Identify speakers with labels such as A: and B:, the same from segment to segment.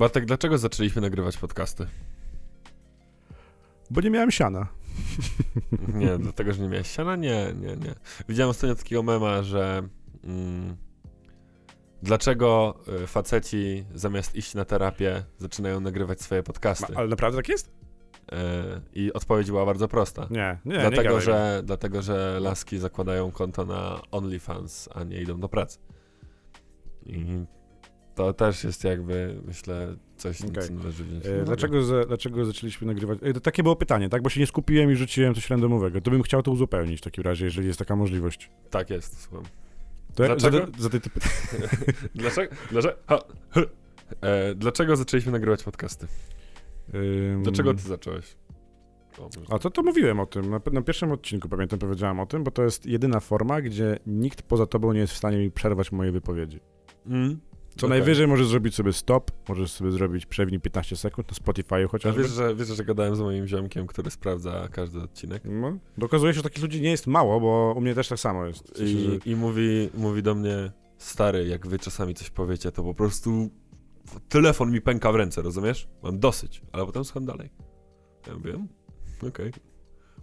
A: Bartek, dlaczego zaczęliśmy nagrywać podcasty?
B: Bo nie miałem siana.
A: Nie, dlatego, że nie miałeś siana? Nie, nie, nie. Widziałem ostatnio takiego mema, że mm, dlaczego y, faceci zamiast iść na terapię zaczynają nagrywać swoje podcasty?
B: Ma, ale naprawdę tak jest?
A: Y, I odpowiedź była bardzo prosta.
B: Nie, nie, nie
A: dlatego,
B: gadaj.
A: że, dlatego, że laski zakładają konto na OnlyFans, a nie idą do pracy. I to też jest jakby, myślę, coś,
B: Okej.
A: co należy wziąć.
B: E,
A: uwagę.
B: dlaczego, za, dlaczego zaczęliśmy nagrywać? E, to takie było pytanie, tak? Bo się nie skupiłem i rzuciłem coś randomowego. To bym chciał to uzupełnić w takim razie, jeżeli jest taka możliwość.
A: Tak jest, słucham.
B: To
A: Dlaczego?
B: Za, za te typy.
A: Dlaczego? Dlaczego? E, dlaczego zaczęliśmy nagrywać podcasty?
B: Ym,
A: Dlaczego ty zacząłeś?
B: A to, to mówiłem o tym. Na, na pierwszym odcinku pamiętam, powiedziałem o tym, bo to jest jedyna forma, gdzie nikt poza tobą nie jest w stanie mi przerwać mojej wypowiedzi.
A: Mm?
B: Co
A: Okej.
B: najwyżej możesz zrobić sobie stop, możesz sobie zrobić przewinij 15 sekund na Spotify'u
A: A
B: chociażby.
A: wiesz że, wiesz, że gadałem z moim ziomkiem, który sprawdza każdy odcinek?
B: No, dokazuje się, że takich ludzi nie jest mało, bo u mnie też tak samo jest. W sensie, że-
A: I, I mówi, mówi do mnie, stary, jak wy czasami coś powiecie, to po prostu telefon mi pęka w ręce, rozumiesz? Mam dosyć, ale potem słucham dalej. Ja mówię, "Mm, okej.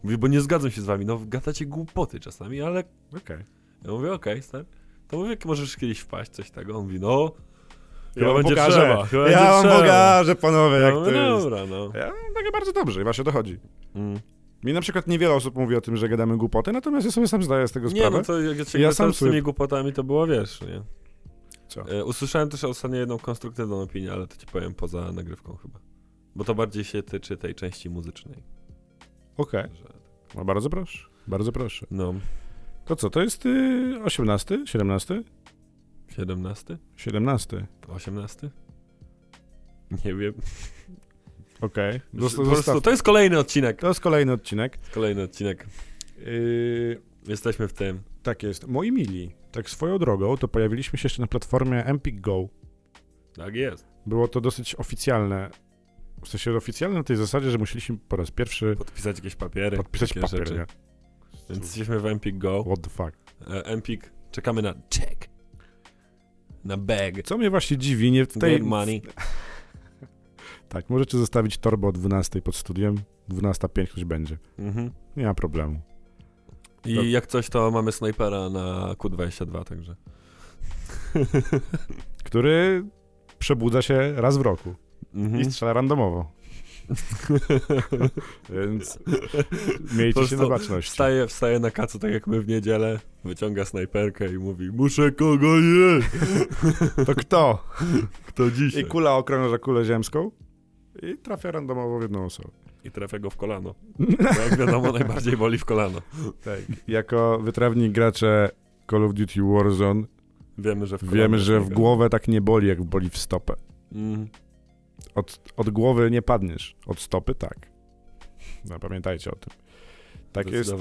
A: Mówi, bo nie zgadzam się z wami, no gadacie głupoty czasami, ale
B: Okej.
A: ja mówię, okej, stary. To mówię, możesz kiedyś wpaść, coś tego. On mówi, no,
B: Ja
A: Chyba
B: wam
A: będzie
B: pokażę,
A: trzeba, chyba
B: ja wam
A: trzeba.
B: pokażę, panowie, jak
A: ja
B: to
A: mówię,
B: jest.
A: dobra, no.
B: Ja takie bardzo dobrze i właśnie o to chodzi.
A: Mm.
B: Mi na przykład niewiele osób mówi o tym, że gadamy głupoty, natomiast ja sobie sam zdaję z tego
A: Nie,
B: sprawę.
A: no to jak ja,
B: Ja
A: ja
B: sam
A: z tymi głupotami to było, wiesz, nie?
B: Co?
A: E, usłyszałem też ostatnio jedną konstruktywną opinię, ale to ci powiem poza nagrywką chyba. Bo to bardziej się tyczy tej części muzycznej.
B: Okej,
A: Że,
B: no bardzo proszę, bardzo proszę.
A: no,
B: To co, to jest y, 18, 17?
A: 17?
B: 17.
A: 18? Nie wiem.
B: Okej.
A: Po prostu to jest kolejny odcinek.
B: To jest kolejny odcinek.
A: Kolejny odcinek.
B: Yy,
A: Jesteśmy w tym.
B: tak jest. Moi mili, tak swoją drogą, to pojawiliśmy się jeszcze na platformie Empik Go.
A: Tak jest.
B: Było to dosyć oficjalne. W sensie oficjalne na tej zasadzie, że musieliśmy po raz pierwszy
A: Podpisać jakieś papiery.
B: podpisać
A: takie
B: papier, nie?
A: Więc jesteśmy w Empik Go.
B: What the fuck.
A: E, Empik, czekamy na check. Na bag.
B: Co mnie właśnie dziwi, nie w tej...
A: Money.
B: Tak, możecie zostawić torbę o 12 pod studiem. 12.05 ktoś będzie.
A: Mhm.
B: Nie ma problemu.
A: I
B: To-
A: jak coś, to mamy snajpera na Q22, także.
B: Który przebudza się raz w roku
A: Mhm.
B: i strzela randomowo. Więc miejcie się na baczności.
A: Wstaje, wstaje na kacu, tak jak my w niedzielę, wyciąga snajperkę i mówi Muszę kogo jeść!
B: To kto?
A: Kto dzisiaj?
B: I kula okrąża kulę ziemską i trafia randomowo w jedną osobę.
A: I trafia go w kolano. Bo jak wiadomo, najbardziej boli w kolano.
B: Tak. Jako wytrawni gracze Call of Duty Warzone
A: Wiemy, że w
B: wiemy, że w głowę tak nie boli, jak boli w stopę.
A: Mm.
B: Od, od głowy nie padniesz, od stopy tak. No, pamiętajcie o tym. Tak jest.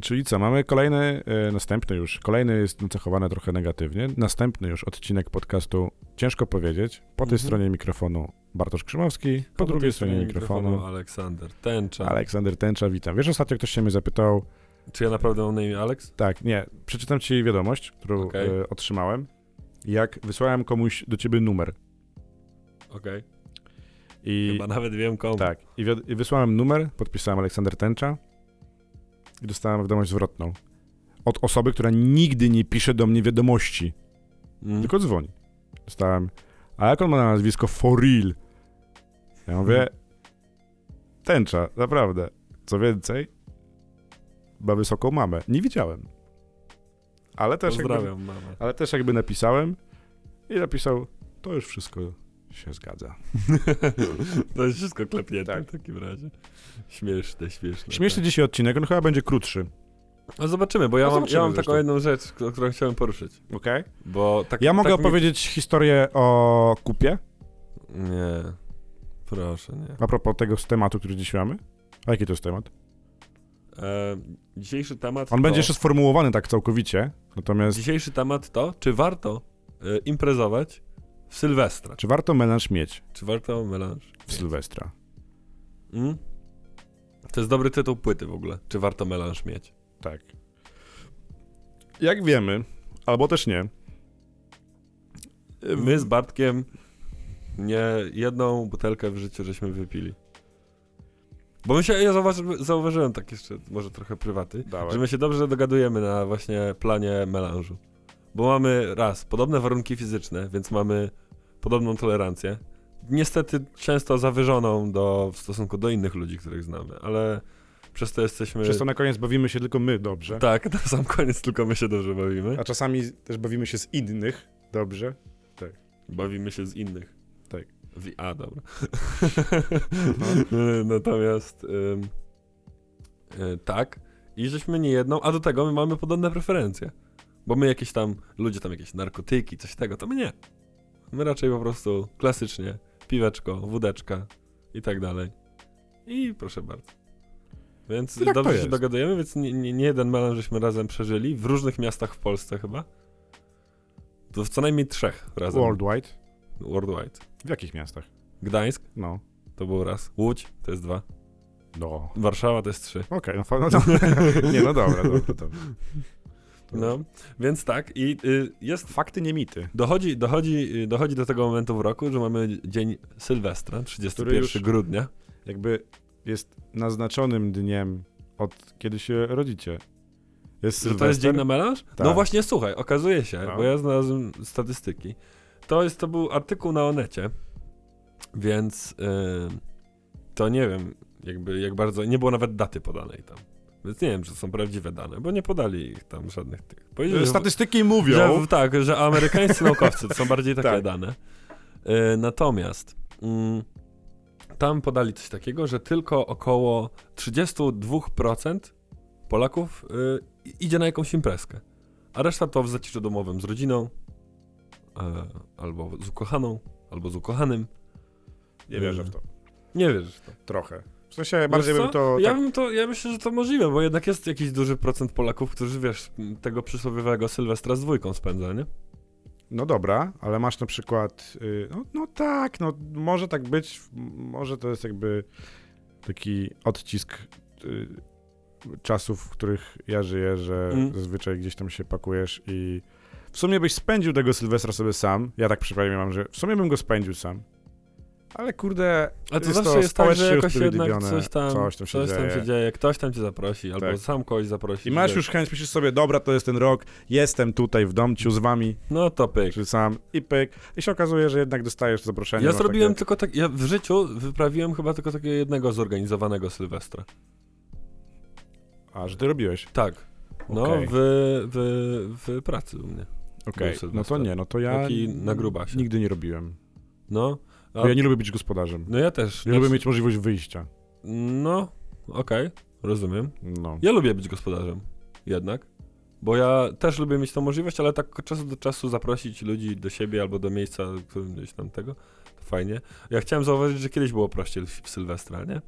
B: Czyli co, mamy kolejny, e, następny już, kolejny jest nacechowany trochę negatywnie, następny już odcinek podcastu Ciężko powiedzieć, po tej
A: Mhm.
B: stronie mikrofonu Bartosz Krzymowski, po, drugiej
A: tej
B: stronie mikrofonu
A: Aleksander Tęcza.
B: Aleksander Tęcza, witam. Wiesz, ostatnio ktoś się mnie zapytał,
A: Czy ja naprawdę mam na imię Alex?
B: tak, nie, przeczytam ci wiadomość, którą
A: Okej.
B: e, otrzymałem, jak wysłałem komuś do ciebie numer
A: Okej.
B: i...
A: Chyba nawet wiem komu.
B: Tak. I, I wysłałem numer, podpisałem Aleksander Tęcza i dostałem wiadomość zwrotną. Od osoby, która nigdy nie pisze do mnie wiadomości,
A: Mm.
B: tylko dzwoni. Dostałem, a jak on ma na nazwisko for real? Ja mówię, Tęcza, naprawdę. Co więcej, ma wysoką mamę. Nie widziałem. Ale też, jakby,
A: Pozdrawiam mamę.
B: ale też jakby napisałem i napisał, to już wszystko się zgadza.
A: to jest wszystko klepnięte
B: Tak.
A: w takim razie. Śmieszne, śmieszne.
B: Śmieszny dzisiaj odcinek, on chyba będzie krótszy.
A: Tak. No zobaczymy, bo ja
B: No
A: mam, ja mam taką jedną rzecz, którą chciałem poruszyć.
B: Okej.
A: Bo tak,
B: Ja mogę
A: tak mi-
B: opowiedzieć historię o kupie,
A: Nie. Proszę, nie.
B: a propos tego tematu, który dziś mamy. A jaki to jest temat?
A: E, dzisiejszy temat
B: On
A: to...
B: będzie jeszcze sformułowany tak całkowicie, natomiast
A: Dzisiejszy temat to, czy warto e, imprezować w Sylwestra?
B: czy warto melanż mieć
A: Czy warto melanż?
B: w Sylwestra?
A: Mm? To jest dobry tytuł płyty w ogóle. Czy warto melanż mieć?
B: Tak. Jak wiemy, albo też nie,
A: My z Bartkiem Nie jedną butelkę w życiu żeśmy wypili. Bo my się, ja zauważy, zauważyłem tak jeszcze, może trochę prywaty,
B: Dawaj.
A: że my się dobrze dogadujemy na właśnie planie melanżu. Bo mamy raz, podobne warunki fizyczne, więc mamy podobną tolerancję. Niestety często zawyżoną do, w stosunku do innych ludzi, których znamy, ale przez to jesteśmy...
B: Przez to na koniec bawimy się tylko my dobrze.
A: Tak, na sam koniec tylko my się dobrze bawimy.
B: A czasami też bawimy się z innych dobrze.
A: Bawimy się z innych.
B: Tak.
A: W, a, dobra. Natomiast ym, y, tak. I żeśmy nie jedną, a do tego my mamy podobne preferencje. Bo my jakieś tam, ludzie tam jakieś narkotyki, coś tego, to my nie. My raczej po prostu klasycznie, piweczko, wódeczka i tak dalej. I proszę bardzo. Więc
B: Tak
A: dobrze się dogadujemy, więc nie, nie, nie jeden melanż żeśmy razem przeżyli, w różnych miastach w Polsce chyba. To w co najmniej trzech razem.
B: Worldwide.
A: Worldwide.
B: W jakich miastach?
A: Gdańsk
B: No.
A: to był raz. Łódź to jest dwa.
B: No.
A: Warszawa to jest trzy.
B: Okej, no, fa- no to... Nie, no dobra, dobra, dobra.
A: No, więc tak i y, jest.
B: Fakty, nie mity.
A: Dochodzi, dochodzi, y, dochodzi do tego momentu w roku, że mamy dzień Sylwestra, 31
B: już-
A: grudnia.
B: Jakby jest naznaczonym dniem od kiedy się rodzicie. Jest
A: Że to jest dzień na melanż? No
B: Tak.
A: właśnie, słuchaj, okazuje się,
B: No.
A: bo ja znalazłem statystyki. To jest, to był artykuł na Onecie, więc y, to nie wiem, jakby, jak bardzo, nie było nawet daty podanej tam. Więc nie wiem, czy to są prawdziwe dane, bo nie podali ich tam żadnych tych. Powiedzieli, że-
B: Statystyki mówią.
A: Że, tak, że amerykańscy naukowcy to są bardziej takie
B: Tak.
A: dane. E, natomiast mm, tam podali coś takiego, że tylko około 32% Polaków y, idzie na jakąś imprezkę. A reszta to w zaciszu domowym z rodziną, e, albo z ukochaną, albo z ukochanym.
B: Nie wierzę w to.
A: Nie wierzysz w to.
B: Trochę. W sensie bardziej bym to...
A: Ja,
B: tak,
A: bym to, ja myślę, że to możliwe, bo jednak jest jakiś duży procent Polaków, którzy, wiesz, tego przysłowiowego Sylwestra z dwójką spędza, nie?
B: No dobra, ale masz na przykład... y, No, no tak, no może tak być. Może to jest jakby taki odcisk y, czasów, w których ja żyję, że
A: Mm.
B: zazwyczaj gdzieś tam się pakujesz i w sumie byś spędził tego Sylwestra sobie sam. Ja tak przypadkiem mam, że w sumie bym go spędził sam. Ale kurde,
A: A to
B: Jest
A: zawsze
B: to
A: jest tak, że jakoś jednak coś tam,
B: Coś tam się
A: coś tam
B: dzieje.
A: się dzieje, ktoś tam cię zaprosi, albo
B: Tak.
A: sam kogoś zaprosi.
B: i masz już chęć, myślisz sobie, dobra, to jest ten rok, jestem tutaj w domciu z wami,
A: No to pyk.
B: czy sam, i pyk. I się okazuje, że jednak dostajesz zaproszenie.
A: Ja zrobiłem
B: takie-
A: tylko tak, ja w życiu wyprawiłem chyba tylko takiego jednego zorganizowanego Sylwestra.
B: A, że ty robiłeś.
A: Tak. No,
B: Okej.
A: w, w, w pracy u mnie.
B: Okej,
A: Był
B: no to nie, no to ja
A: Taki na grubasie.
B: nigdy nie robiłem.
A: No. A,
B: Bo ja nie lubię być gospodarzem.
A: no ja też.
B: Nie
A: Znaczy-
B: lubię mieć możliwość wyjścia.
A: No, okej, rozumiem.
B: No.
A: Ja lubię być gospodarzem, jednak. Bo ja też lubię mieć tą możliwość, ale tak od czasu do czasu zaprosić ludzi do siebie albo do miejsca, którym gdzieś tam tego, to fajnie. Ja chciałem zauważyć, że kiedyś było prościej w Sylwestra, nie?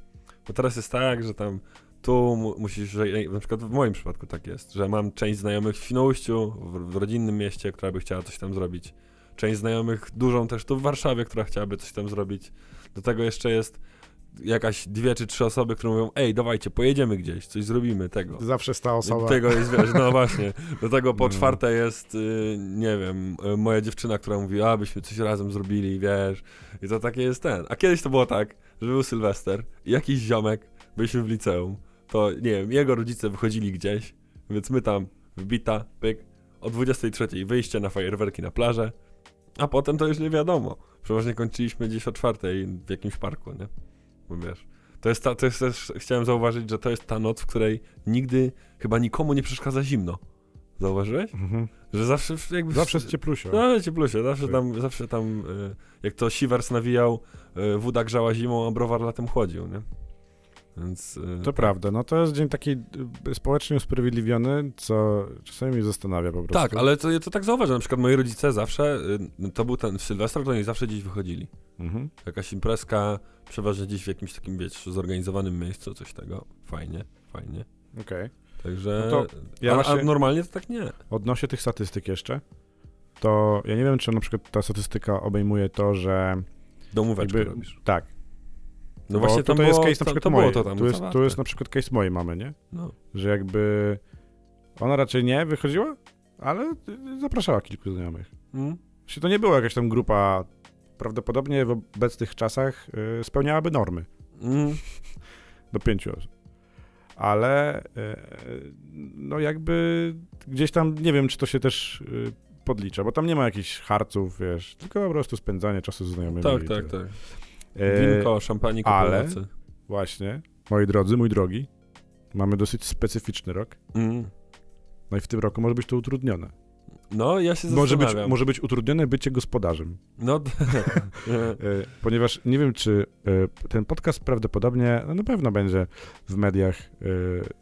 A: Bo teraz jest tak, że tam tu mu, musisz, że na przykład w moim przypadku tak jest, że mam część znajomych w Świnoujściu, w, w rodzinnym mieście, która by chciała coś tam zrobić. Część znajomych dużą też tu w Warszawie, która chciałaby coś tam zrobić. Do tego jeszcze jest jakaś dwie czy trzy osoby, które mówią, ej, dawajcie, pojedziemy gdzieś, coś zrobimy, tego.
B: Zawsze sta osoba.
A: Tego jest, wiesz, no właśnie, do tego po
B: No.
A: czwarte jest, y, nie wiem, y, moja dziewczyna, która mówi, a byśmy coś razem zrobili, wiesz, i to takie jest ten. A kiedyś to było tak, że był Sylwester i jakiś ziomek, byliśmy w liceum, to nie wiem, jego rodzice wychodzili gdzieś, więc my tam wbita, pyk, o 23 wyjście na fajerwerki na plażę, a potem to już nie wiadomo. Przeważnie kończyliśmy gdzieś o czwartej w jakimś parku, nie? Bo wiesz, to jest, ta, to jest też, chciałem zauważyć, że to jest ta noc, w której nigdy chyba nikomu nie przeszkadza zimno. Zauważyłeś?
B: Mhm.
A: Że zawsze jakby...
B: Zawsze jest cieplusio.
A: No, zawsze
B: Tak.
A: tam, zawsze tam, y, jak to Siwers nawijał, y, woda grzała zimą, a browar latem chłodził, nie? Więc... y,
B: To prawda, no to jest dzień taki y, społecznie usprawiedliwiony, co czasami mnie zastanawia po prostu.
A: tak, ale to, ja to tak zauważam, na przykład moi rodzice zawsze, y, to był ten, w Sylwestra to oni zawsze gdzieś wychodzili.
B: Mhm.
A: Jakaś imprezka, przeważnie gdzieś w jakimś takim, wiesz, zorganizowanym miejscu, coś tego. Fajnie, fajnie.
B: Okej.
A: Także...
B: No ja
A: a, a normalnie to tak nie.
B: Odnośnie tych statystyk jeszcze, to ja nie wiem, czy na przykład ta statystyka obejmuje to, że
A: Domóweczkę
B: jakby,
A: robisz.
B: tak,
A: No
B: bo
A: właśnie tam
B: tutaj
A: było,
B: jest case na
A: to,
B: przykład
A: to
B: mojej,
A: było to tam
B: tu, jest, tu jest na przykład case mojej mamy, nie?
A: No.
B: Że jakby ona raczej nie wychodziła, ale zapraszała kilku znajomych.
A: Mm.
B: Właśnie to nie była jakaś tam grupa prawdopodobnie w obecnych czasach y, spełniałaby normy
A: Mm,
B: do pięciu osób. Ale y, no jakby gdzieś tam, nie wiem, czy to się też y, podlicza, bo tam nie ma jakichś harców, wiesz, tylko po prostu spędzanie czasu z znajomymi.
A: tak, tak, tak.
B: E,
A: Winko, szampanik
B: ale-. Właśnie, moi drodzy, mój drogi, mamy dosyć specyficzny rok.
A: Mm.
B: No i w tym roku może być to utrudnione.
A: No, ja się
B: Może być, może być utrudnione bycie gospodarzem.
A: No,
B: E, ponieważ nie wiem, czy e, ten podcast prawdopodobnie, no na pewno będzie w mediach e,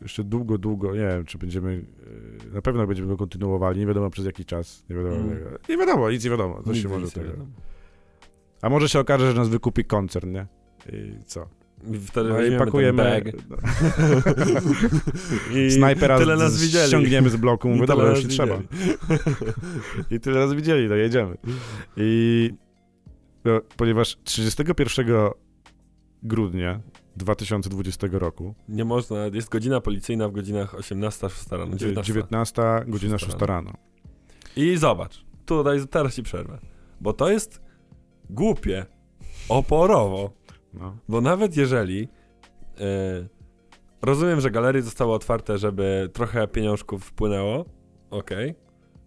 B: jeszcze długo, długo, nie wiem, czy będziemy, e, na pewno będziemy go kontynuowali, nie wiadomo przez jaki czas, nie wiadomo,
A: Mm.
B: nie wiadomo, nic nie wiadomo, co się może tego. A może się okaże, że nas wykupi koncern, nie? I co?
A: Wtedy
B: No i pakujemy,
A: bag. I
B: snajpera
A: tyle
B: z-
A: nas widzieli.
B: ściągniemy z bloku, mówię, dobra, już
A: nas
B: trzeba. I tyle razy widzieli, no jedziemy. I no, ponieważ 31 grudnia 2020 roku,
A: Nie można, jest godzina policyjna w godzinach 18, 6 rano, 19.
B: 19, godzina 6
A: Szósta
B: rano.
A: I zobacz, tutaj teraz ci przerwę, bo to jest głupie, oporowo,
B: No.
A: bo nawet jeżeli e, rozumiem, że galerie zostały otwarte, żeby trochę pieniążków wpłynęło, okej,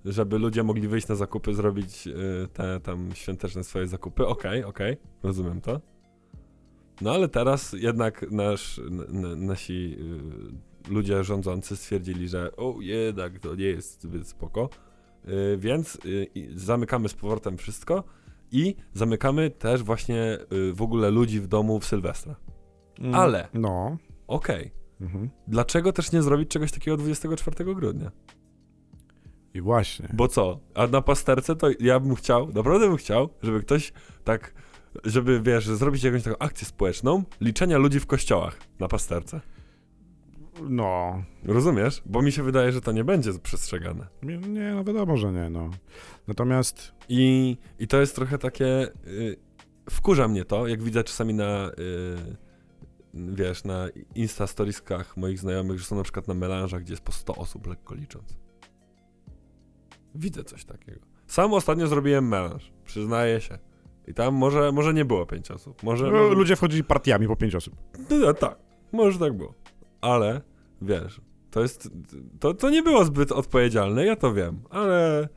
A: żeby ludzie mogli wyjść na zakupy, zrobić e, te tam świąteczne swoje zakupy, okej, okej, rozumiem to. No ale teraz jednak nasz, nasi y, ludzie rządzący stwierdzili, że o jednak to nie jest zbyt spoko, więc zamykamy z powrotem wszystko i zamykamy też właśnie y, w ogóle ludzi w domu w Sylwestra.
B: Mm,
A: Ale-
B: No.
A: Okej,
B: Mhm.
A: dlaczego też nie zrobić czegoś takiego 24 grudnia?
B: I właśnie.
A: Bo co? A na pasterce to ja bym chciał, naprawdę bym chciał, żeby ktoś tak, żeby wiesz, zrobić jakąś taką akcję społeczną, liczenia ludzi w kościołach na pasterce.
B: No.
A: Rozumiesz? Bo mi się wydaje, że to nie będzie przestrzegane.
B: Nie, no wiadomo, że nie, no. Natomiast
A: I, i to jest trochę takie. Y, wkurza mnie to, jak widzę czasami na. Y, wiesz, na Insta storieskach moich znajomych, że są na przykład na melanżach, gdzie jest po 100 osób, lekko licząc. Widzę coś takiego. Sam ostatnio zrobiłem melanż, przyznaję się. I tam może, może nie było 5 osób. Może,
B: no,
A: może...
B: ludzie wchodzili partiami po pięć osób.
A: No, tak, może tak było. Ale wiesz, to jest. To, to nie było zbyt odpowiedzialne, ja to wiem, ale.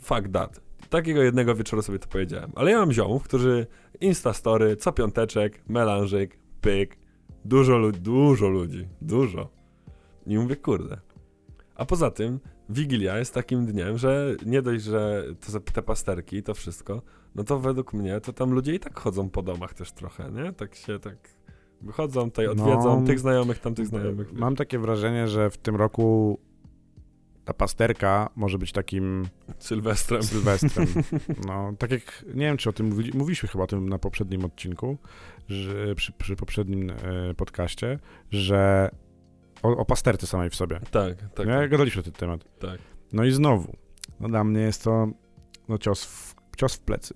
A: Fuck that. Takiego jednego wieczoru sobie to powiedziałem. Ale ja mam ziomów, którzy Instastory, co piąteczek, melanżyk, pyk. Dużo ludzi, dużo ludzi, dużo. I mówię, kurde. A poza tym, Wigilia jest takim dniem, że nie dość, że te pasterki, to wszystko, no to według mnie, to tam ludzie i tak chodzą po domach też trochę, nie? Tak się tak wychodzą, tutaj odwiedzą
B: No.
A: tych znajomych, tamtych znajomych.
B: Mam takie wrażenie, że w tym roku ta pasterka może być takim
A: Sylwestrem.
B: Sylwestrem. No, tak jak, nie wiem, czy o tym mówili, mówiliśmy chyba o tym na poprzednim odcinku, że przy, przy poprzednim e, podcaście, że o, o pasterce samej w sobie.
A: Tak, tak,
B: nie? Gadaliśmy na ten temat.
A: tak.
B: No i znowu, no dla mnie jest to no, cios, w, cios w plecy.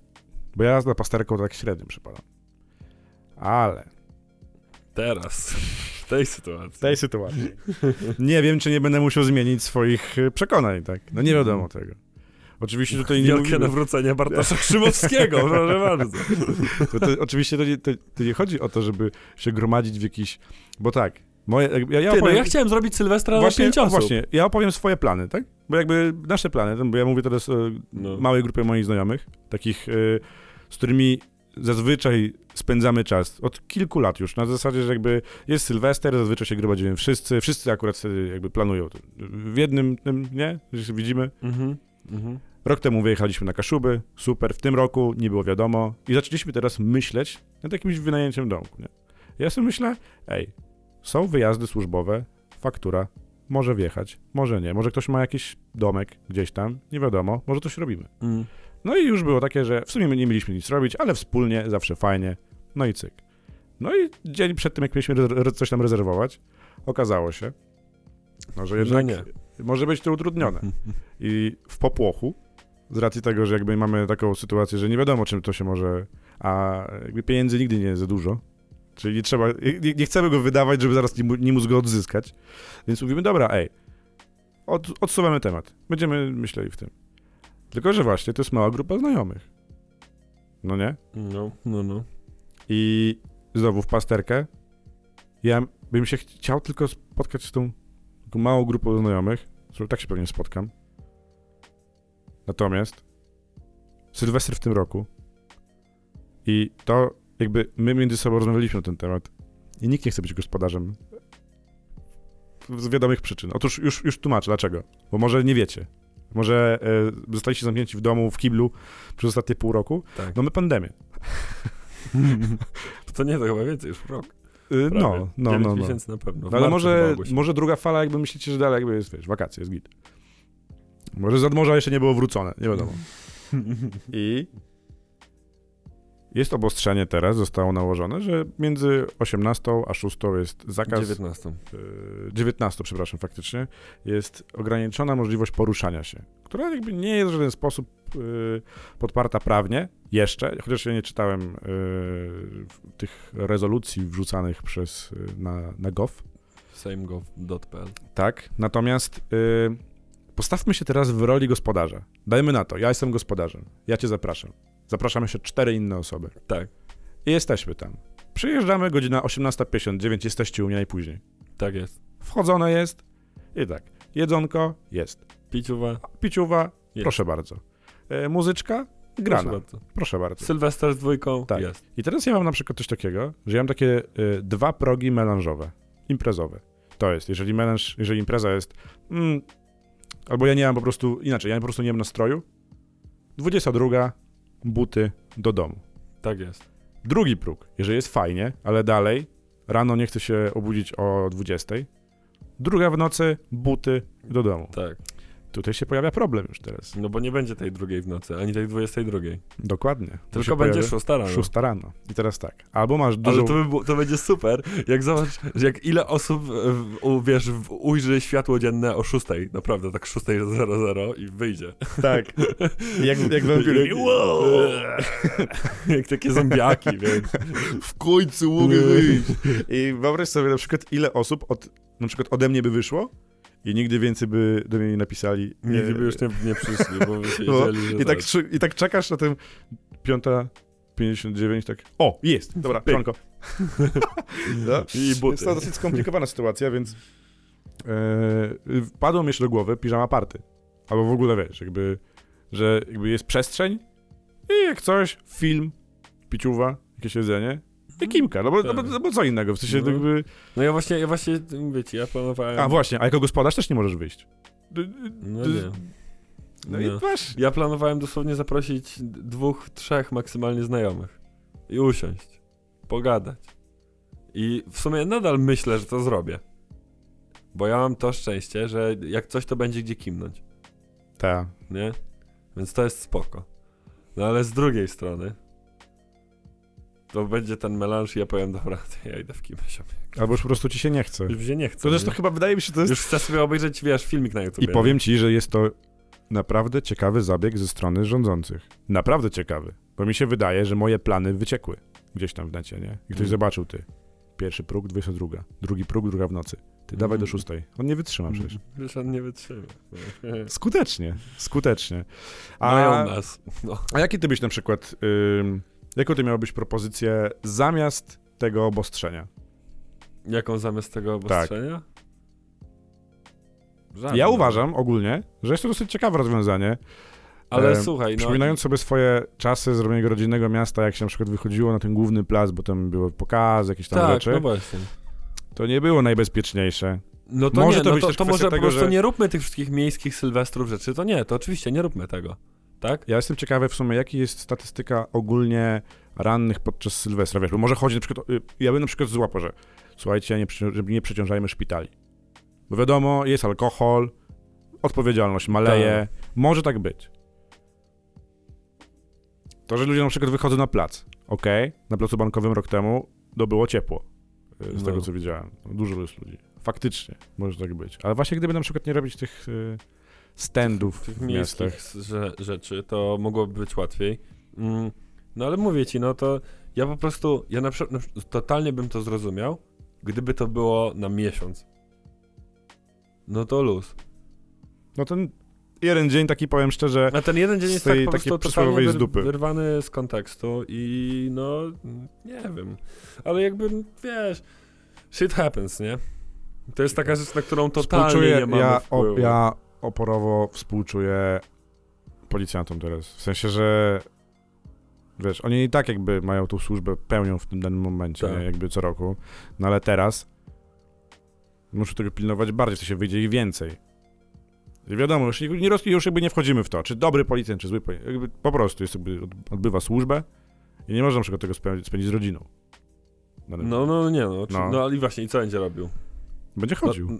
B: Bo ja za pasterką tak średnio przypadam. Ale
A: Teraz, w tej sytuacji.
B: w tej sytuacji nie wiem, czy nie będę musiał zmienić swoich e, przekonań, tak? No nie wiadomo tego. Oczywiście tutaj nie
A: Wielkie
B: mówimy...
A: nawrócenie Bartosza Krzymowskiego, proszę bardzo.
B: To, oczywiście to nie, to, to nie chodzi o to, żeby się gromadzić w jakiś... Bo tak, moje... Ja, ja
A: Ty, no
B: opowiem,
A: ja chciałem zrobić Sylwestra
B: właśnie,
A: na pięć osób.
B: właśnie, ja opowiem swoje plany, tak? Bo jakby nasze plany, bo ja mówię teraz o
A: No.
B: małej grupie moich znajomych, takich, y, z którymi zazwyczaj spędzamy czas od kilku lat już, na zasadzie, że jakby jest Sylwester, zazwyczaj się gromadzimy wszyscy, wszyscy akurat wtedy jakby planują to. w jednym, tym, nie? Że się widzimy.
A: Mhm, mhm.
B: Rok temu wyjechaliśmy na Kaszuby, super, w tym roku nie było wiadomo i zaczęliśmy teraz myśleć nad jakimś wynajęciem domku, nie? Ja sobie myślę, ej, są wyjazdy służbowe, faktura, może wjechać, może nie, może ktoś ma jakiś domek gdzieś tam, nie wiadomo, może coś robimy.
A: Mm.
B: No i już było takie, że w sumie my nie mieliśmy nic robić, ale wspólnie, zawsze fajnie, no i cyk. No i dzień przed tym, jak mieliśmy coś tam rezerwować, okazało się, no, że jednak może być to utrudnione. I w popłochu, z racji tego, że jakby mamy taką sytuację, że nie wiadomo, czym to się może, a jakby pieniędzy nigdy nie jest za dużo, czyli nie trzeba, nie, nie chcemy go wydawać, żeby zaraz nie, nie móc go odzyskać, więc mówimy, dobra, ej, od, odsuwamy temat, będziemy myśleli w tym. Tylko, że właśnie to jest mała grupa znajomych. no nie?
A: No, no, no.
B: I znowu w pasterkę. Ja bym się chciał tylko spotkać z tą taką małą grupą znajomych, z którą tak się pewnie spotkam. Natomiast Sylwester w tym roku i to jakby my między sobą rozmawialiśmy na ten temat i nikt nie chce być gospodarzem z wiadomych przyczyn. Otóż już, już tłumaczę dlaczego. Bo może nie wiecie. Może e, zostaliście zamknięci w domu, w kiblu przez ostatnie pół roku.
A: Tak.
B: No my pandemię.
A: to nie, to chyba więcej, już rok.
B: Y,
A: Prawie.
B: no, no, no, no.
A: na pewno. W
B: No ale może, może druga fala, jakby myślicie, że dalej jakby jest, wiesz, wakacje, jest git. Może z morza jeszcze nie było wrócone, nie wiadomo. I jest obostrzenie teraz, zostało nałożone, że między 18 a 6 jest zakaz,
A: 19.
B: y, 19, przepraszam, faktycznie, jest ograniczona możliwość poruszania się, która jakby nie jest w żaden sposób y, podparta prawnie, jeszcze, chociaż ja nie czytałem y, tych rezolucji wrzucanych przez, na, na gov,
A: samegov.pl
B: tak, natomiast postawmy się teraz w roli gospodarza. Dajmy na to, ja jestem gospodarzem, ja cię zapraszam. Zapraszamy się cztery inne osoby.
A: Tak,
B: I jesteśmy tam. Przyjeżdżamy, godzina 18.59, jesteście u mnie najpóźniej.
A: tak jest.
B: Wchodzone jest i tak, jedzonko jest,
A: Piciuwa,
B: piciuwa,
A: Jest.
B: proszę bardzo. E, muzyczka, grana,
A: proszę bardzo.
B: proszę bardzo.
A: Sylwester z dwójką,
B: Tak.
A: jest.
B: I teraz ja mam na przykład coś takiego, że ja mam takie y, dwa progi melanżowe, imprezowe. To jest, jeżeli melanż, jeżeli impreza jest, mm, albo ja nie mam po prostu, inaczej, ja po prostu nie mam nastroju, 22, buty do domu.
A: Tak jest.
B: Drugi próg, jeżeli jest fajnie, ale dalej, rano nie chcę się obudzić o 20, druga w nocy, buty do domu.
A: Tak.
B: Tutaj się pojawia problem już teraz.
A: No bo nie będzie tej drugiej w nocy, ani tej 22.
B: Dokładnie. Tu się
A: Tylko będzie szósta rano.
B: 6 rano. I teraz tak, albo masz dużo...
A: Ale to, by było, to będzie super, jak zobacz, jak ile osób, w, wiesz, w, ujrzy światło dzienne o 6, naprawdę tak 6.00 i wyjdzie.
B: Tak. Jak, jak wampiry.
A: Jak- jak takie zombiaki, wiesz.
B: W końcu mogę wyjść. I wyobraź sobie na przykład, ile osób od, na przykład ode mnie by wyszło i nigdy więcej by do mnie nie napisali.
A: Nigdy by już nie, nie przyszli, bo
B: No,
A: wiedzieli,
B: I tak, trzy- I tak czekasz na tym piąta 59, tak. O, jest! Dobra, piątko. no.
A: I buty.
B: Jest to dosyć skomplikowana sytuacja, więc e, wpadło mi jeszcze do głowy piżama party. Albo w ogóle wiesz, jakby, że jakby jest przestrzeń i jak coś, film, piciuwa, jakieś jedzenie i kimka, no bo, no bo, no bo co innego, w sensie
A: No.
B: jakby...
A: No ja właśnie, ja właśnie, wiecie, ja planowałem...
B: A właśnie, a jako gospodarz też nie możesz wyjść. D-
A: No
B: d-
A: nie.
B: No
A: Nie.
B: i masz...
A: Ja planowałem dosłownie zaprosić dwóch, trzech maksymalnie znajomych i usiąść, pogadać. I w sumie nadal myślę, że to zrobię. Bo ja mam to szczęście, że jak coś, to będzie gdzie kimnąć,
B: Ta.
A: nie? Więc to jest spoko. No ale z drugiej strony to będzie ten melanż i ja powiem, dobra, to ja idę w sobie.
B: Albo już po prostu ci się nie chce.
A: Już się nie chcę.
B: To zresztą
A: nie?
B: chyba wydaje mi się, to jest...
A: Już chcę sobie obejrzeć, wiesz, filmik na YouTube.
B: I powiem ci, że jest to naprawdę ciekawy zabieg ze strony rządzących. Naprawdę ciekawy. Bo mi się wydaje, że moje plany wyciekły gdzieś tam w necie, nie? I ktoś
A: Mm.
B: zobaczył, ty. Pierwszy próg, 22. Drugi próg, druga w nocy. Ty dawaj do
A: Mm.
B: szóstej. On nie wytrzyma przecież.
A: Wiesz, on nie wytrzyma.
B: Skutecznie, skutecznie.
A: Mają
B: A,
A: nas. No.
B: a jaki ty byś na przykład, ym, jaką ty miałbyś propozycję zamiast tego obostrzenia?
A: Jaką zamiast tego
B: Tak.
A: obostrzenia? Żadną.
B: Ja uważam ogólnie, że jest to dosyć ciekawe rozwiązanie.
A: Ale
B: e,
A: słuchaj, no.
B: Przypominając sobie swoje czasy z robienia rodzinnego miasta, jak się na przykład wychodziło na ten główny plac, bo tam były pokazy, jakieś tam
A: tak,
B: rzeczy,
A: no właśnie.
B: to nie było najbezpieczniejsze.
A: No to
B: Może
A: nie,
B: to
A: no
B: być
A: to, to może po
B: tego,
A: prostu
B: że-
A: nie róbmy tych wszystkich miejskich sylwestrów rzeczy, to nie, to oczywiście nie róbmy tego. Tak?
B: Ja jestem ciekawy w sumie, jaki jest statystyka ogólnie rannych podczas Sylwestra, wiesz, bo może chodzi na przykład, y, ja bym na przykład złapał, że słuchajcie, nie, nie przeciążajmy szpitali. Bo wiadomo, jest alkohol, odpowiedzialność maleje, może tak być. To, że ludzie na przykład wychodzą na plac, okej, na placu bankowym rok temu, to było ciepło, y, z
A: No.
B: tego co widziałem. Dużo jest ludzi. Faktycznie, może tak być. Ale właśnie gdyby na przykład nie robić tych y, standów
A: Tych
B: w miastach.
A: miejskich rze- rzeczy, to mogłoby być łatwiej. Mm, no ale mówię ci, no to ja po prostu, ja na przykład na przykład totalnie bym to zrozumiał, gdyby to było na miesiąc. No to luz.
B: No ten jeden dzień taki, powiem szczerze,
A: A ten jeden dzień jest
B: tej
A: tak po prostu
B: przysłowiowej
A: totalnie
B: z dupy.
A: wyrwany z kontekstu i no, nie wiem. Ale jakby, wiesz, shit happens, nie? To jest taka rzecz, na którą totalnie
B: współczuję,
A: nie mamy
B: ja,
A: wpływu.
B: o, ja oporowo współczuję policjantom teraz. W sensie, że wiesz, oni i tak jakby mają tą służbę, pełnią w tym danym momencie,
A: Tak.
B: jakby co roku. No ale teraz muszę tego pilnować bardziej, to się wyjdzie ich więcej. I wiadomo, już, nie, już jakby nie wchodzimy w to, czy dobry policjant, czy zły policjant. Po prostu jest jakby, od- odbywa służbę i nie można na przykład tego spędzić, z rodziną. Danym-
A: No, no nie no. Czy,
B: No.
A: no. ale i właśnie, i co będzie robił?
B: Będzie chodził,
A: No,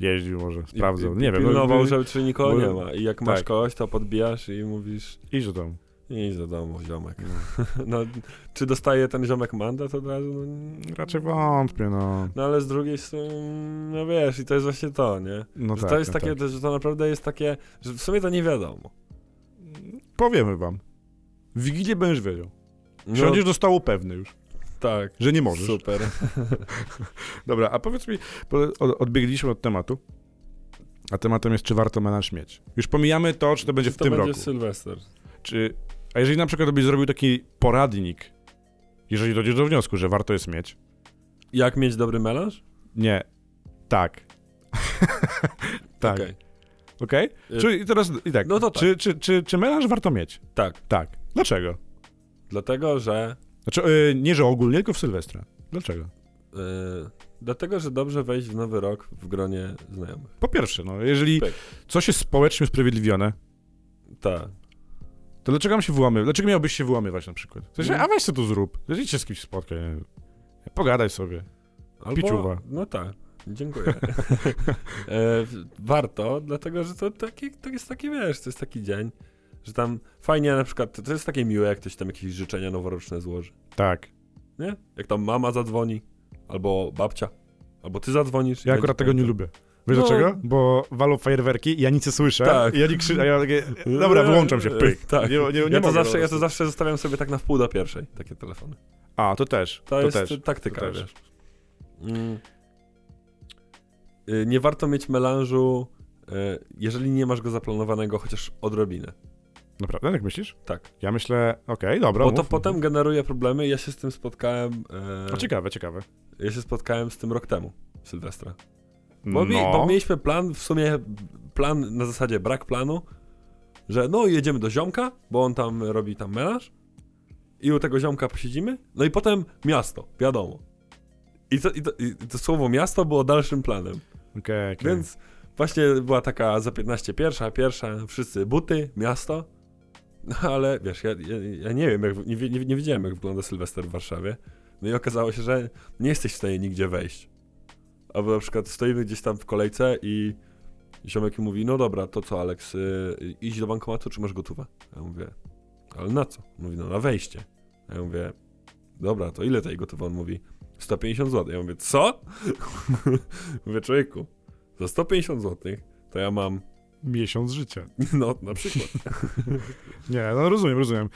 B: jeździł może, sprawdzał, nie wiem.
A: Pilnował,
B: jakby-
A: żeby czy nikogo nie ma. I jak masz
B: tak.
A: kogoś, to podbijasz i mówisz,
B: Idź do domu.
A: idź do domu, ziomek. No, czy dostaje ten ziomek mandat od razu? No,
B: Raczej wątpię, no.
A: No ale z drugiej strony, no wiesz, i to jest właśnie to, nie?
B: No
A: że
B: tak,
A: to jest
B: no
A: takie,
B: tak.
A: że to naprawdę jest takie, że w sumie to nie wiadomo.
B: Powiemy wam. W Wigilię będziesz wiedział.
A: No,
B: Siądziesz do stołu pewny już,
A: tak.
B: że nie możesz.
A: Super.
B: Dobra, a powiedz mi, odbiegliśmy od tematu, a tematem jest, czy warto menaż mieć. Już pomijamy to, czy to będzie w
A: to
B: tym
A: będzie
B: roku.
A: Sylwester.
B: Czy, a jeżeli na przykład byś zrobił taki poradnik, jeżeli dojdziesz do wniosku, że warto jest mieć,
A: Jak mieć dobry melanż?
B: nie, tak. tak,
A: Okej.
B: okej?
A: Y,
B: Czy i teraz, i tak,
A: No to tak.
B: Czy, czy, czy, czy melanż warto mieć?
A: Tak,
B: Tak. Dlaczego?
A: dlatego, że
B: Znaczy, y, nie, że ogólnie, tylko w Sylwestra. Dlaczego?
A: yy, dlatego, że dobrze wejść w nowy rok w gronie znajomych.
B: Po pierwsze, no, jeżeli
A: Pyk.
B: coś jest społecznie usprawiedliwione,
A: Tak.
B: to dlaczego mam się wyłamywać? Dlaczego miałbyś się wyłamywać na przykład? W sensie,
A: Mm.
B: a weź sobie to zrób. Idź się z kimś spotkaj. Pogadaj sobie.
A: Albo,
B: Piciuwa.
A: No tak. Dziękuję. e, warto, dlatego że to, taki, to jest taki, wiesz, to jest taki dzień, że tam fajnie na przykład, to jest takie miłe, jak ktoś tam jakieś życzenia noworoczne złoży.
B: Tak.
A: Nie? Jak tam mama zadzwoni, albo babcia, albo ty zadzwonisz.
B: Ja akurat tego nie lubię. Wiesz
A: No.
B: dlaczego? Bo walą fajerwerki i ja nic nie słyszę.
A: Tak.
B: I ja nie krzyczę, ja takie, dobra, wyłączam się, pyk.
A: Tak.
B: Nie, nie, nie
A: Ja to, zawsze, ja to zawsze zostawiam sobie tak na wpół do pierwszej, takie telefony.
B: A, to też.
A: To,
B: To,
A: jest
B: też.
A: taktyka,
B: to też.
A: wiesz. Mm. Y, Nie warto mieć melanżu, y, jeżeli nie masz go zaplanowanego chociaż odrobinę.
B: Naprawdę, jak myślisz?
A: Tak.
B: Ja myślę, okej, dobra.
A: Bo
B: mów,
A: to
B: mów.
A: potem generuje problemy. Ja się z tym spotkałem.
B: O,
A: E,
B: ciekawe, ciekawe.
A: ja się spotkałem z tym rok temu, Sylwestra. Bo,
B: No,
A: mi, bo mieliśmy plan, w sumie plan na zasadzie brak planu, że no jedziemy do ziomka, bo on tam robi tam melanż i u tego ziomka posiedzimy, no i potem miasto, wiadomo. I to, i to, i to słowo miasto było dalszym planem.
B: Okej, okej.
A: Więc właśnie była taka za 15 pierwsza, pierwsza, wszyscy buty, miasto. No ale wiesz, ja, ja, ja nie wiem, jak, nie, nie, nie wiedziałem jak wygląda Sylwester w Warszawie. No i okazało się, że nie jesteś w stanie nigdzie wejść. Albo na przykład stoimy gdzieś tam w kolejce i ziomek mówi, no dobra, to co Alex, y, idź do bankomatu, czy masz gotówę? Ja mówię, ale na co? Mówi, no na wejście. Ja mówię, dobra, to ile tej gotowy? On mówi, 150 zł. Ja mówię, co? mówię, człowieku, za 150 zł to ja mam,
B: Miesiąc życia.
A: no na przykład.
B: Nie, no rozumiem, rozumiem.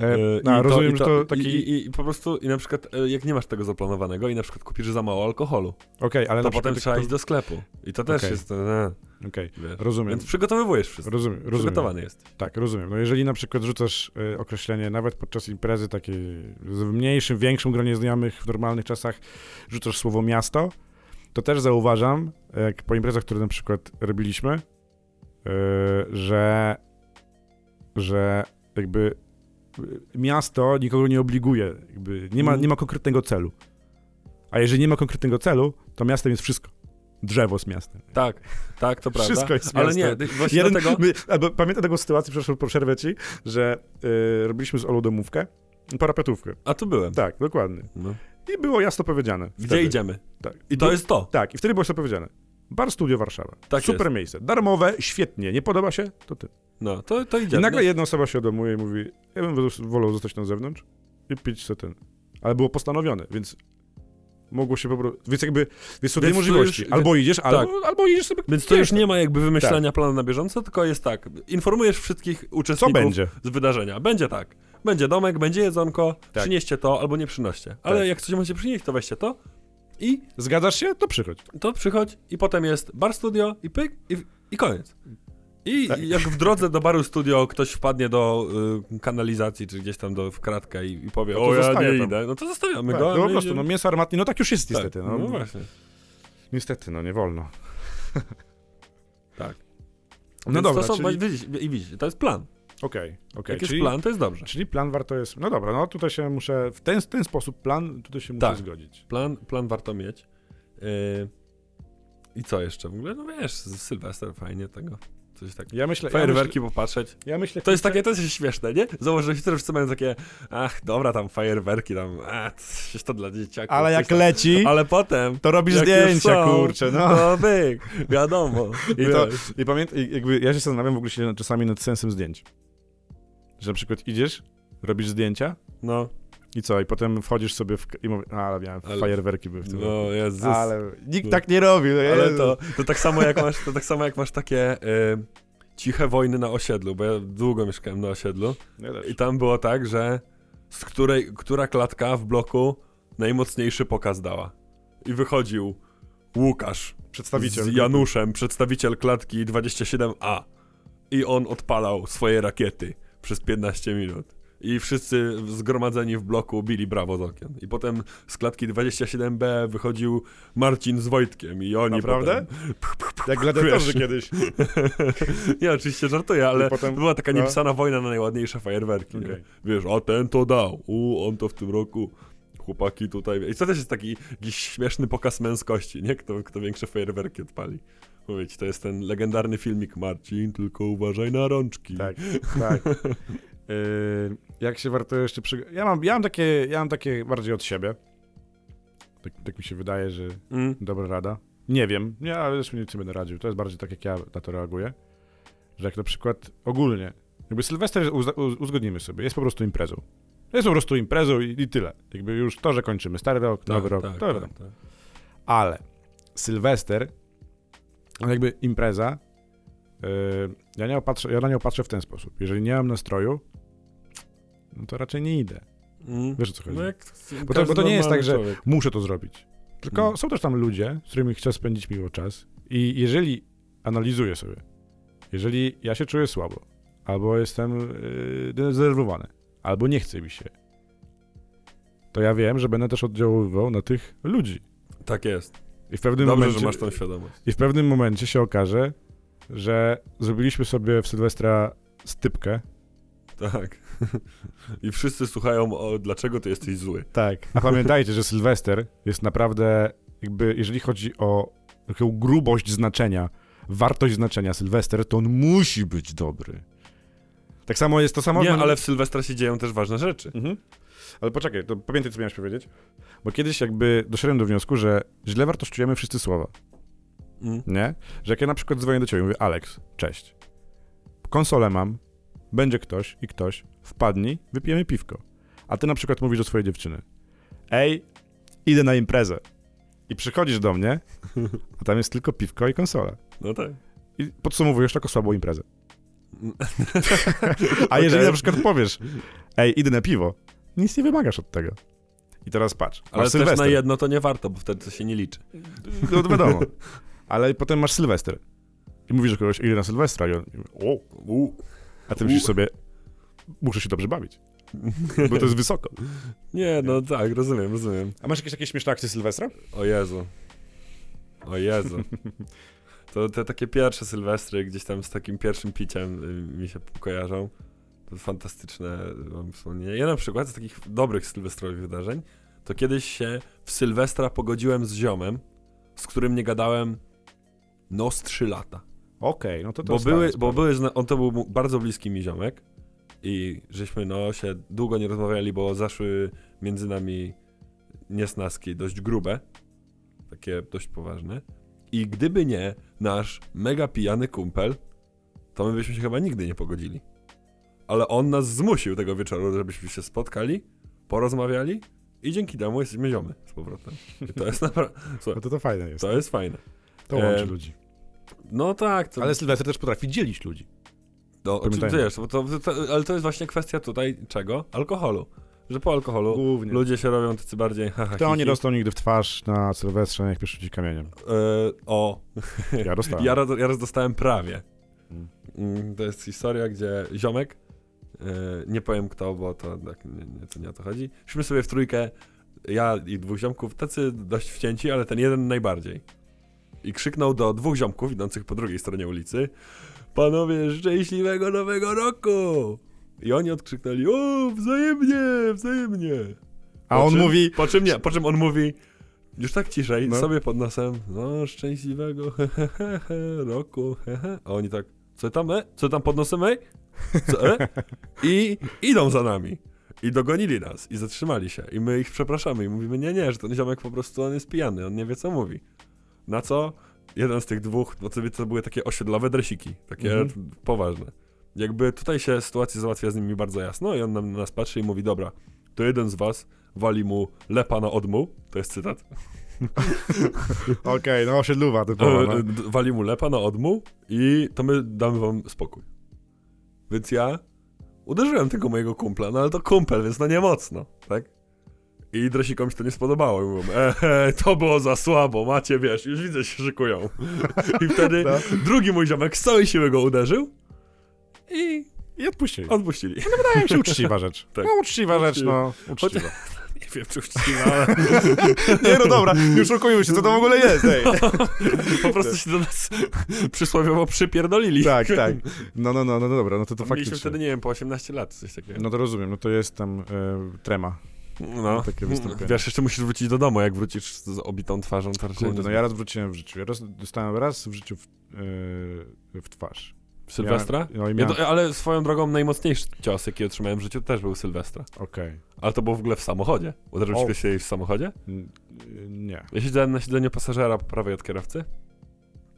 B: E, no,
A: i
B: rozumiem,
A: i
B: że to taki...
A: I, i, I po prostu, i na przykład, e, jak nie masz tego zaplanowanego i na przykład kupisz za mało alkoholu,
B: Okej, ale
A: to potem trzeba iść do sklepu. I to też
B: Okej.
A: jest, e,
B: Okej,
A: wiesz.
B: rozumiem.
A: Więc przygotowywujesz wszystko.
B: Rozumiem, rozumiem.
A: Przygotowany jesteś.
B: Tak, rozumiem. No jeżeli na przykład rzucasz y, określenie, nawet podczas imprezy takiej w mniejszym, większym gronie znajomych w normalnych czasach, rzucasz słowo miasto, to też zauważam, jak po imprezach, które na przykład robiliśmy, że, że jakby y, miasto nikogo nie obliguje, jakby nie ma,
A: Mm.
B: nie ma konkretnego celu. A jeżeli nie ma konkretnego celu, to miastem jest wszystko. Drzewo z miastem.
A: Tak, tak, to prawda.
B: Wszystko jest
A: Ale nie,
B: miastem.
A: właśnie
B: Jeden, my, albo pamiętam taką sytuację, przepraszam, po przerwę ci, że y, robiliśmy z Olą domówkę, parapetówkę.
A: A tu byłem.
B: Tak, dokładnie.
A: No.
B: I było jasno powiedziane.
A: Gdzie
B: wtedy.
A: idziemy?
B: Tak.
A: I to jest to.
B: Tak, i wtedy było jasno powiedziane. Bar Studio Warszawa.
A: Tak
B: Super
A: jest.
B: miejsce. Darmowe, świetnie. Nie podoba się? To ty.
A: No, to, to
B: I
A: idziemy.
B: nagle jedna osoba się domuje i mówi, ja bym wol- wolał zostać na zewnątrz i pić sobie ten. Ale było postanowione, więc mogło się po prostu... Więc jakby, więc są dwie możliwości.
A: już-
B: albo idziesz, albo, albo idziesz sobie
A: Więc to już nie ma jakby wymyślania planu na bieżąco, tylko jest tak. Informujesz wszystkich
B: Co
A: uczestników
B: będzie?
A: z wydarzenia. Będzie tak. Będzie domek, będzie jedzonko,
B: Tak.
A: przynieście to albo nie przynoście. Ale
B: Tak.
A: jak coś macie przynieść, to weźcie to i
B: Zgadzasz się? To przychodź.
A: to przychodź i potem jest bar studio i pyk i, i koniec. I
B: Tak.
A: jak w drodze do baru studio ktoś wpadnie do y, kanalizacji, czy gdzieś tam do, w kratkę i, i powie,
B: No to
A: o ja nie
B: tam.
A: idę, no to zostawiamy
B: Tak,
A: go.
B: no po prostu, no mięso armatnie, no tak już jest niestety.
A: tak,
B: No,
A: no właśnie.
B: niestety, no nie wolno.
A: Tak.
B: No
A: Więc
B: dobra,
A: to są,
B: czyli...
A: widzisz, i widzisz, to jest plan.
B: Okej, okej.
A: Jak jest
B: czyli,
A: plan, to jest dobrze.
B: czyli plan warto jest... No dobra, no tutaj się muszę... W ten, ten sposób plan, tutaj się muszę
A: Tak.
B: zgodzić.
A: Plan, plan warto mieć. Yy, I co jeszcze? W ogóle, no wiesz, Sylwester, fajnie tego. Coś takiego.
B: Ja myślę...
A: Fajerwerki popatrzeć.
B: Ja myślę, ja myślę
A: To jest takie, to jest śmieszne, nie? Zauważ, że hitler wszyscy mają takie, ach, dobra, tam fajerwerki, tam, a, coś to dla dzieciaków.
B: Ale jak
A: tam.
B: leci,
A: Ale potem,
B: to robisz
A: jak
B: zdjęcia,
A: są,
B: kurczę, no.
A: no byk, wiadomo.
B: I, to. I pamiętam, jakby ja się zastanawiam w ogóle się czasami nad sensem zdjęć. Że na przykład idziesz, robisz zdjęcia
A: No,
B: i co, i potem wchodzisz sobie w... i mówisz, a, ale miałem
A: Ale-
B: fajerwerki były w tym
A: no Jezus.
B: Ale nikt
A: No.
B: tak nie robi, no
A: Ale to, to tak samo jak masz, to tak samo jak masz takie y, ciche wojny na osiedlu, bo ja długo mieszkałem na osiedlu
B: Ja
A: i tam było tak, że z której, która klatka w bloku najmocniejszy pokaz dała. I wychodził Łukasz
B: Przedstawiciel.
A: z Januszem, przedstawiciel klatki 27A. I on odpalał swoje rakiety przez 15 minut. I wszyscy zgromadzeni w bloku bili brawo z okien. I potem z klatki 27B wychodził Marcin z Wojtkiem i oni
B: Naprawdę?
A: potem...
B: Jak gladiatorzy kiedyś.
A: Nie, oczywiście żartuję, ale
B: potem-
A: była taka
B: no.
A: niepisana wojna na najładniejsze fajerwerki. nie?
B: Okej.
A: Wiesz, a ten to dał, u, on to w tym roku, chłopaki tutaj... I to też jest taki jakiś śmieszny pokaz męskości, nie? Kto, kto większe fajerwerki odpali. Mówić, to jest ten legendarny filmik Marcin, tylko uważaj na rączki.
B: Tak, tak. Yy, jak się warto jeszcze przy... Ja mam, ja mam takie, ja mam takie bardziej od siebie. Tak, tak mi się wydaje, że
A: Mm.
B: dobra rada. Nie wiem, ja też nic nie będę radził. To jest bardziej tak, jak ja na to reaguję. Że jak na przykład ogólnie, jakby Sylwester uz- uzgodnimy sobie, jest po prostu imprezą. Jest po prostu imprezą i, i tyle. Jakby już to, że kończymy stary rok, nowy rok,
A: tak,
B: to
A: tak,
B: wiadomo.
A: tak.
B: Ale Sylwester, jakby impreza, yy, ja, nie opatrzę, ja na nią patrzę w ten sposób. Jeżeli nie mam nastroju, no to raczej nie idę.
A: Mm.
B: Wiesz o co chodzi?
A: No
B: Bo to- bo to nie jest tak, że-
A: człowiek.
B: Muszę to zrobić. Tylko
A: Mm.
B: są też tam ludzie, z którymi chcę spędzić miło czas i jeżeli analizuję sobie, jeżeli ja się czuję słabo, albo jestem yy, zdenerwowany, albo nie chce mi się, to ja wiem, że będę też oddziaływał na tych ludzi.
A: Tak jest.
B: I w pewnym
A: Dobrze,
B: momencie...
A: że masz tą świadomość.
B: I w pewnym momencie się okaże, że zrobiliśmy sobie w Sylwestra stypkę.
A: Tak. I wszyscy słuchają o dlaczego ty jesteś zły.
B: Tak. A pamiętajcie, że Sylwester jest naprawdę, jakby, jeżeli chodzi o taką grubość znaczenia, wartość znaczenia Sylwester, to on musi być dobry. Tak samo jest to samo.
A: Nie, ale w Sylwestra się dzieją też ważne rzeczy.
B: Mhm. Ale poczekaj, to pamiętaj, co miałeś powiedzieć? Bo kiedyś jakby doszedłem do wniosku, że źle wartościujemy wszyscy słowa.
A: Mm.
B: Nie? Że jak ja na przykład dzwonię do ciebie i mówię, Alex, cześć. Konsolę mam, będzie ktoś i ktoś, wpadnij, wypijemy piwko. A ty na przykład mówisz do swojej dziewczyny, ej, idę na imprezę. I przychodzisz do mnie, a tam jest tylko piwko i konsola.
A: No tak.
B: I podsumowujesz taką słabą imprezę. A jeżeli
A: Okej.
B: na przykład powiesz, ej, idę na piwo, nic nie wymagasz od tego. I teraz patrz,
A: Ale też na
B: Sylwester.
A: jedno to nie warto, bo wtedy to się nie liczy.
B: No to wiadomo. Ale potem masz Sylwester. I mówisz do kogoś, idę na Sylwestra i on, o,
A: U.
B: a ty myślisz
A: U.
B: sobie, muszę się dobrze bawić, bo to jest wysoko.
A: Nie, no tak, rozumiem, rozumiem.
B: A masz jakieś takie śmieszne akcje Sylwestra?
A: O Jezu. O Jezu. To te takie pierwsze Sylwestry gdzieś tam z takim pierwszym piciem y, mi się kojarzą. Fantastyczne mam wspomnienia. Ja na przykład z takich dobrych sylwestrowych wydarzeń, to kiedyś się w Sylwestra pogodziłem z ziomem, z którym nie gadałem no z 3 lata.
B: Okej, no to to
A: Bo były, bo
B: spoko.
A: były, on to był bardzo bliski mi ziomek i żeśmy no się długo nie rozmawiali, bo zaszły między nami niesnaski dość grube, takie dość poważne. I gdyby nie nasz mega pijany kumpel, to my byśmy się chyba nigdy nie pogodzili. Ale on nas zmusił tego wieczoru, żebyśmy się spotkali, porozmawiali i dzięki temu jesteśmy ziomy z powrotem. I to jest naprawdę,
B: No to to fajne jest.
A: to jest fajne.
B: To łączy
A: e,
B: ludzi.
A: No tak, to...
B: Ale Sylwester też potrafi dzielić ludzi.
A: No, wiesz, bo to, to, ale to jest właśnie kwestia tutaj czego? Alkoholu. Że po alkoholu
B: Głównie.
A: ludzie się robią tacy bardziej haha,
B: Kto nie dostał nigdy w twarz na Sylwestrze, niech pierwszy rzuci kamieniem.
A: E, o,
B: Ja dostałem.
A: ja, ja raz dostałem prawie.
B: Mm.
A: Mm, To jest historia, gdzie ziomek, nie powiem kto, bo to, tak, nie, nie, to nie o to chodzi. Szliśmy sobie w trójkę, ja i dwóch ziomków, tacy dość wcięci, ale ten jeden najbardziej. I krzyknął do dwóch ziomków idących po drugiej stronie ulicy Panowie, szczęśliwego nowego roku! I oni odkrzyknęli, o, wzajemnie, wzajemnie.
B: A
A: Po
B: on
A: czym,
B: mówi,
A: Po czym nie, po czym on mówi, już tak ciszej,
B: No.
A: sobie pod nosem, no, szczęśliwego he, he, he, roku, he, he. A oni tak, co tam, e? Co tam pod nosem, ej? Co, e? I idą za nami. I dogonili nas i zatrzymali się. I my ich przepraszamy i mówimy, nie, nie, że ten ziomek po prostu on jest pijany, on nie wie co mówi. Na co jeden z tych dwóch, bo to, to były takie osiedlowe dresiki, takie
B: Mhm.
A: poważne. Jakby tutaj się sytuacja załatwia z nimi bardzo jasno i on nam, na nas patrzy i mówi, dobra, to jeden z was wali mu lepa na odmu, to jest cytat,
B: okej, no osiedluwa typowa, no.
A: e, d- wali mu lepa na odmu i to my damy wam spokój. Więc ja uderzyłem tego mojego kumpla, no ale to kumpel, więc no nie mocno, tak? I dresikom się to nie spodobało. I mówią, ehe, to było za słabo, macie, wiesz, już widzę, się szykują. I wtedy
B: No.
A: drugi mój ziomek z całej siły go uderzył i
B: I odpuścili.
A: odpuścili.
B: Wydaje mi się uczciwa rzecz.
A: Tak.
B: No uczciwa rzecz, no. Uczciwa.
A: Nie wiem, czy uczciwa, ale
B: Nie no dobra, nie oszukujmy się, co to w ogóle jest, ej.
A: po prostu się do nas przysłowiowo przypierdolili.
B: Tak, tak. No, no, no, no dobra, no to to
A: Mieliśmy
B: faktycznie.
A: wtedy, nie wiem, po 18 lat, coś takiego.
B: No to rozumiem, no to jest tam e, trema.
A: No,
B: takie wystąpienie.
A: Wiesz, jeszcze musisz wrócić do domu, jak wrócisz z obitą twarzą,
B: Kurde, no ja raz wróciłem w życiu. Ja raz, dostałem raz w życiu w, e, w twarz.
A: Sylwestra?
B: Ja, no i
A: Ja
B: miałem...
A: to, ale swoją drogą najmocniejszy cios, jaki otrzymałem w życiu, też był Sylwestra.
B: Okej.
A: Ale to było w ogóle w samochodzie. Uderzył
B: O.
A: cię się w samochodzie?
B: N- Nie.
A: Ja siedziałem na siedzeniu pasażera po prawej od kierowcy.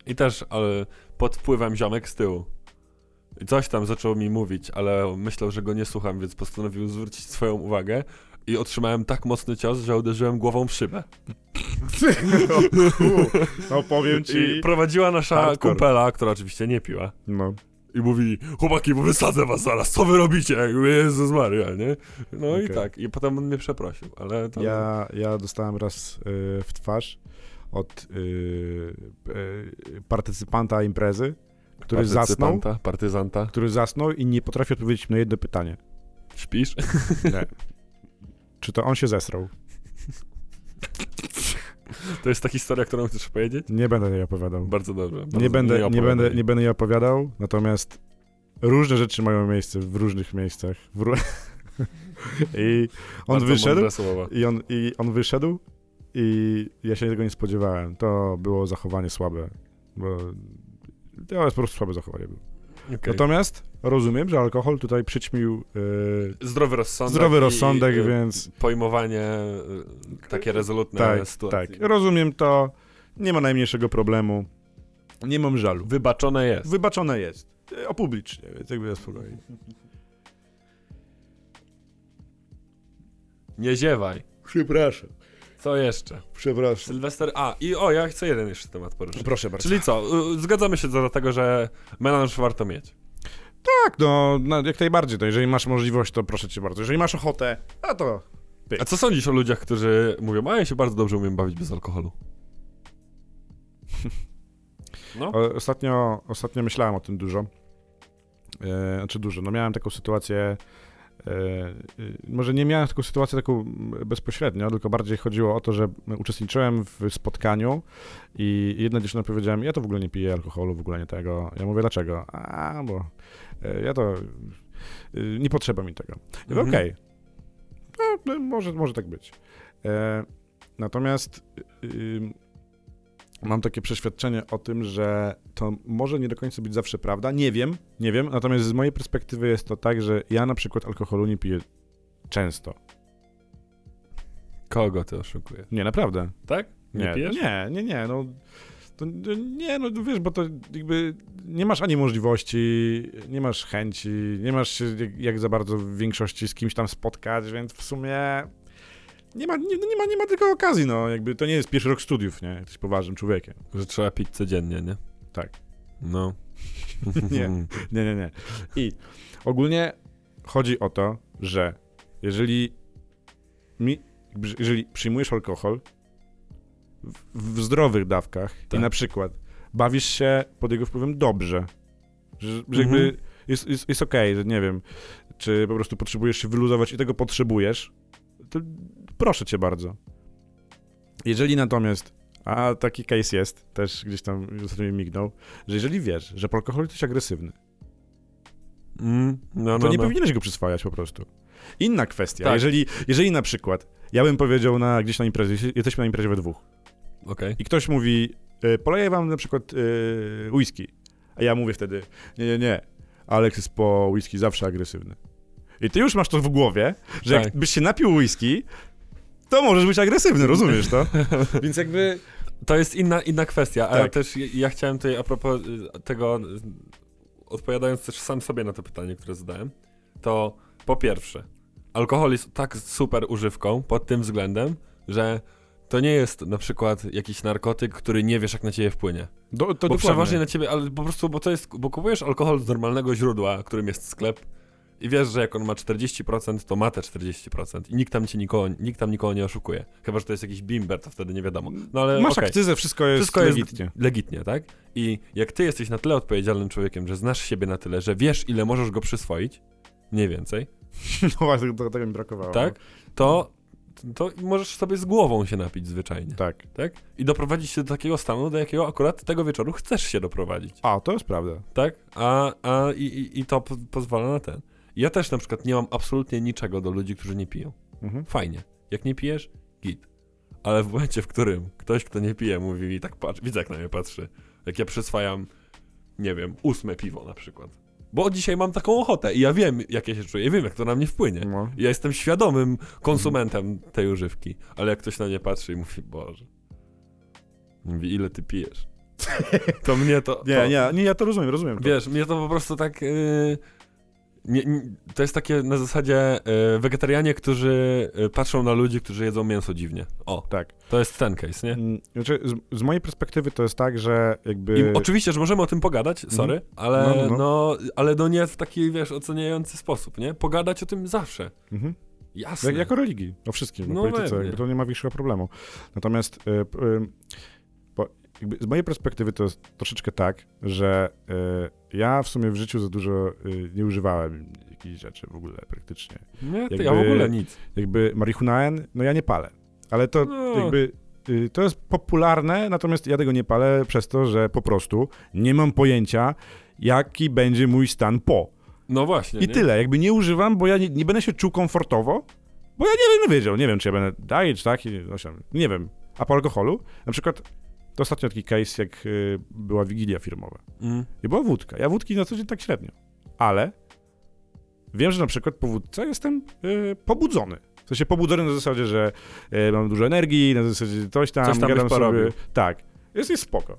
A: I też ale pod wpływem ziomek z tyłu. I coś tam zaczął mi mówić, ale myślał, że go nie słucham, więc postanowił zwrócić swoją uwagę. I otrzymałem tak mocny cios, że uderzyłem głową w szybę.
B: No powiem ci...
A: I prowadziła nasza
B: Hardcore.
A: kumpela, która oczywiście nie piła.
B: No.
A: I mówi, chłopaki, bo wysadzę was zaraz, co wy robicie? Jezus Maria, nie? No i
B: Okej.
A: tak, i potem on mnie przeprosił, ale to...
B: Ja, ja dostałem raz y, w twarz od y, y, partycypanta imprezy, który zasnął,
A: partyzanta.
B: który zasnął i nie potrafi odpowiedzieć na jedno pytanie.
A: Śpisz?
B: Nie. Czy to on się zesrał?
A: To jest ta historia, którą chcesz powiedzieć?
B: Nie będę jej opowiadał.
A: Bardzo dobrze. Bardzo
B: Nie będę, nie,
A: opowiadaj.
B: będę, nie będę jej opowiadał, natomiast różne rzeczy mają miejsce w różnych miejscach. W. I on
A: Bardzo
B: wyszedł, i on, i on wyszedł i ja się tego nie spodziewałem. To było zachowanie słabe, bo to jest po prostu słabe zachowanie było.
A: Okej.
B: Natomiast rozumiem, że alkohol tutaj przyćmił yy,
A: Zdrowy rozsądek.
B: zdrowy rozsądek,
A: i,
B: więc
A: Pojmowanie y, takie rezolutne
B: tak,
A: sytuacji.
B: tak, rozumiem to, nie ma najmniejszego problemu, nie mam żalu.
A: Wybaczone jest.
B: Wybaczone jest, Yy, opublicznie, więc jakby ja spokojnie.
A: Nie ziewaj.
B: Przepraszam,
A: Co jeszcze?
B: przepraszam.
A: Sylwester. A, i o, ja chcę jeden jeszcze temat poruszyć.
B: Proszę bardzo.
A: Czyli co? y, Zgadzamy się co do tego, że melanż warto mieć.
B: Tak, no, no jak najbardziej, to jeżeli masz możliwość, to proszę cię bardzo. Jeżeli masz ochotę, a to
A: A co sądzisz o ludziach, którzy mówią, a ja się bardzo dobrze umiem bawić bez alkoholu? No.
B: O, Ostatnio, ostatnio myślałem o tym dużo. E, znaczy dużo. No miałem taką sytuację. E, e, może nie miałem taką sytuację taką bezpośrednio, tylko bardziej chodziło o to, że uczestniczyłem w spotkaniu i jedna dziewczyna powiedziała mi, ja to w ogóle nie piję alkoholu, w ogóle nie tego. Ja mówię, dlaczego? A, bo e, ja to... nie potrzeba mi tego. Ja
A: Mhm.
B: okej. No, no, może, może tak być. Natomiast ym, mam takie przeświadczenie o tym, że to może nie do końca być zawsze prawda. Nie wiem, nie wiem. Natomiast z mojej perspektywy jest to tak, że ja na przykład alkoholu nie piję często.
A: Kogo ty oszukujesz?
B: Nie, naprawdę.
A: Tak? Nie,
B: Nie,
A: pijesz?
B: nie, nie, nie. No, to, nie, no wiesz, bo to jakby nie masz ani możliwości, nie masz chęci, nie masz się jak, jak za bardzo w większości z kimś tam spotkać, więc w sumie nie ma, nie, nie ma, nie ma tylko okazji, no jakby to nie jest pierwszy rok studiów, nie? Jesteś poważnym człowiekiem.
A: Że trzeba pić codziennie, nie?
B: Tak.
A: No.
B: Nie. Nie, nie, nie. I ogólnie chodzi o to, że jeżeli mi, jeżeli przyjmujesz alkohol w, w zdrowych dawkach
A: Tak.
B: i na przykład bawisz się pod jego wpływem dobrze Że, że jakby
A: Mhm.
B: jest, jest, jest okej, że nie wiem, czy po prostu potrzebujesz się wyluzować i tego potrzebujesz, to proszę cię bardzo. Jeżeli natomiast, a taki case jest, też gdzieś tam mi mignął, że jeżeli wiesz, że alkohol jest agresywny,
A: Mm, no,
B: to
A: no,
B: nie
A: no.
B: powinieneś go przyswajać po prostu. Inna kwestia,
A: Tak.
B: jeżeli, jeżeli na przykład, ja bym powiedział na, gdzieś na imprezie, jesteśmy na imprezie we dwóch,
A: Okej.
B: i ktoś mówi, y, poleję wam na przykład y, whisky, a ja mówię wtedy, nie, nie, nie, Alex jest po whisky zawsze agresywny. I ty już masz to w głowie, że
A: Tak.
B: jakbyś się napił whisky, to możesz być agresywny, rozumiesz to? Więc jakby...
A: To jest inna, inna kwestia, ale
B: Tak.
A: też ja- ja chciałem tutaj a propos y, tego, odpowiadając też sam sobie na to pytanie, które zadałem, to po pierwsze, alkohol jest tak super używką pod tym względem, że to nie jest na przykład jakiś narkotyk, który nie wiesz jak na ciebie wpłynie.
B: Do, to
A: bo
B: dokładnie.
A: przeważnie na ciebie, ale po prostu, bo to jest, bo kupujesz alkohol z normalnego źródła, którym jest sklep i wiesz, że jak on ma 40%, to ma te 40% i nikt tam ci nikogo, nikt tam nikogo nie oszukuje. Chyba, że to jest jakiś bimber, to wtedy nie wiadomo. No ale
B: Masz
A: okej.
B: akcyzę, wszystko jest
A: Wszystko jest
B: legitnie.
A: legitnie, tak? I jak ty jesteś na tyle odpowiedzialnym człowiekiem, że znasz siebie na tyle, że wiesz, ile możesz go przyswoić, mniej więcej,
B: No właśnie, to, tego mi brakowało.
A: tak? To, to możesz sobie z głową się napić zwyczajnie,
B: Tak.
A: tak? I doprowadzić się do takiego stanu, do jakiego akurat tego wieczoru chcesz się doprowadzić,
B: A, to jest prawda.
A: tak? A, a i, i, i to po, pozwala na ten. Ja też na przykład nie mam absolutnie niczego do ludzi, którzy nie piją.
B: Mhm.
A: Fajnie. Jak nie pijesz, git. Ale w momencie, w którym ktoś, kto nie pije, mówi mi tak, patrz, widzę jak na mnie patrzy, jak ja przyswajam, nie wiem, ósme piwo na przykład. Bo dzisiaj mam taką ochotę i ja wiem, jak ja się czuję, wiem, jak to na mnie wpłynie.
B: No.
A: Ja jestem świadomym konsumentem tej używki, ale jak ktoś na mnie patrzy i mówi, Boże, mówi, ile ty pijesz? To mnie to...
B: Nie,
A: to,
B: nie, nie, ja to rozumiem, rozumiem. To.
A: Wiesz, mnie to po prostu tak. Yy, nie, nie, to jest takie na zasadzie yy, wegetarianie, którzy yy, patrzą na ludzi, którzy jedzą mięso dziwnie. O,
B: Tak.
A: to jest ten case, nie?
B: Mm, Znaczy, z, z mojej perspektywy to jest tak, że jakby...
A: I oczywiście, że możemy o tym pogadać, sorry, ale
B: No,
A: no,
B: no.
A: ale no nie w taki, wiesz, oceniający sposób, nie? Pogadać o tym zawsze.
B: Mhm.
A: Jasne.
B: Jak, jako religii, o wszystkim,
A: No
B: no, polityce, jakby to nie ma większego problemu. Natomiast y, y, jakby z mojej perspektywy to jest troszeczkę tak, że y, ja w sumie w życiu za dużo y, nie używałem jakichś rzeczy w ogóle praktycznie.
A: Nie, to
B: jakby-
A: ja w ogóle nic.
B: Jakby marihunaen, no ja nie palę, ale to
A: No.
B: jakby y, to jest popularne, natomiast ja tego nie palę przez to, że po prostu nie mam pojęcia, jaki będzie mój stan po.
A: No właśnie.
B: I
A: nie?
B: tyle, jakby nie używam, bo ja nie, nie będę się czuł komfortowo, bo ja nie będę wiedział, nie wiem, czy ja będę czy tak, no, nie wiem. A po alkoholu, na przykład, to ostatnio taki case, jak y, była wigilia firmowa
A: Mm.
B: i była wódka. Ja wódki na co dzień tak średnio, ale wiem, że na przykład po wódce jestem y, pobudzony. W sensie pobudzony na zasadzie, że y, mam dużo energii, na zasadzie coś tam,
A: Coś tam
B: gadam sobie. Tak, jest, jest spoko.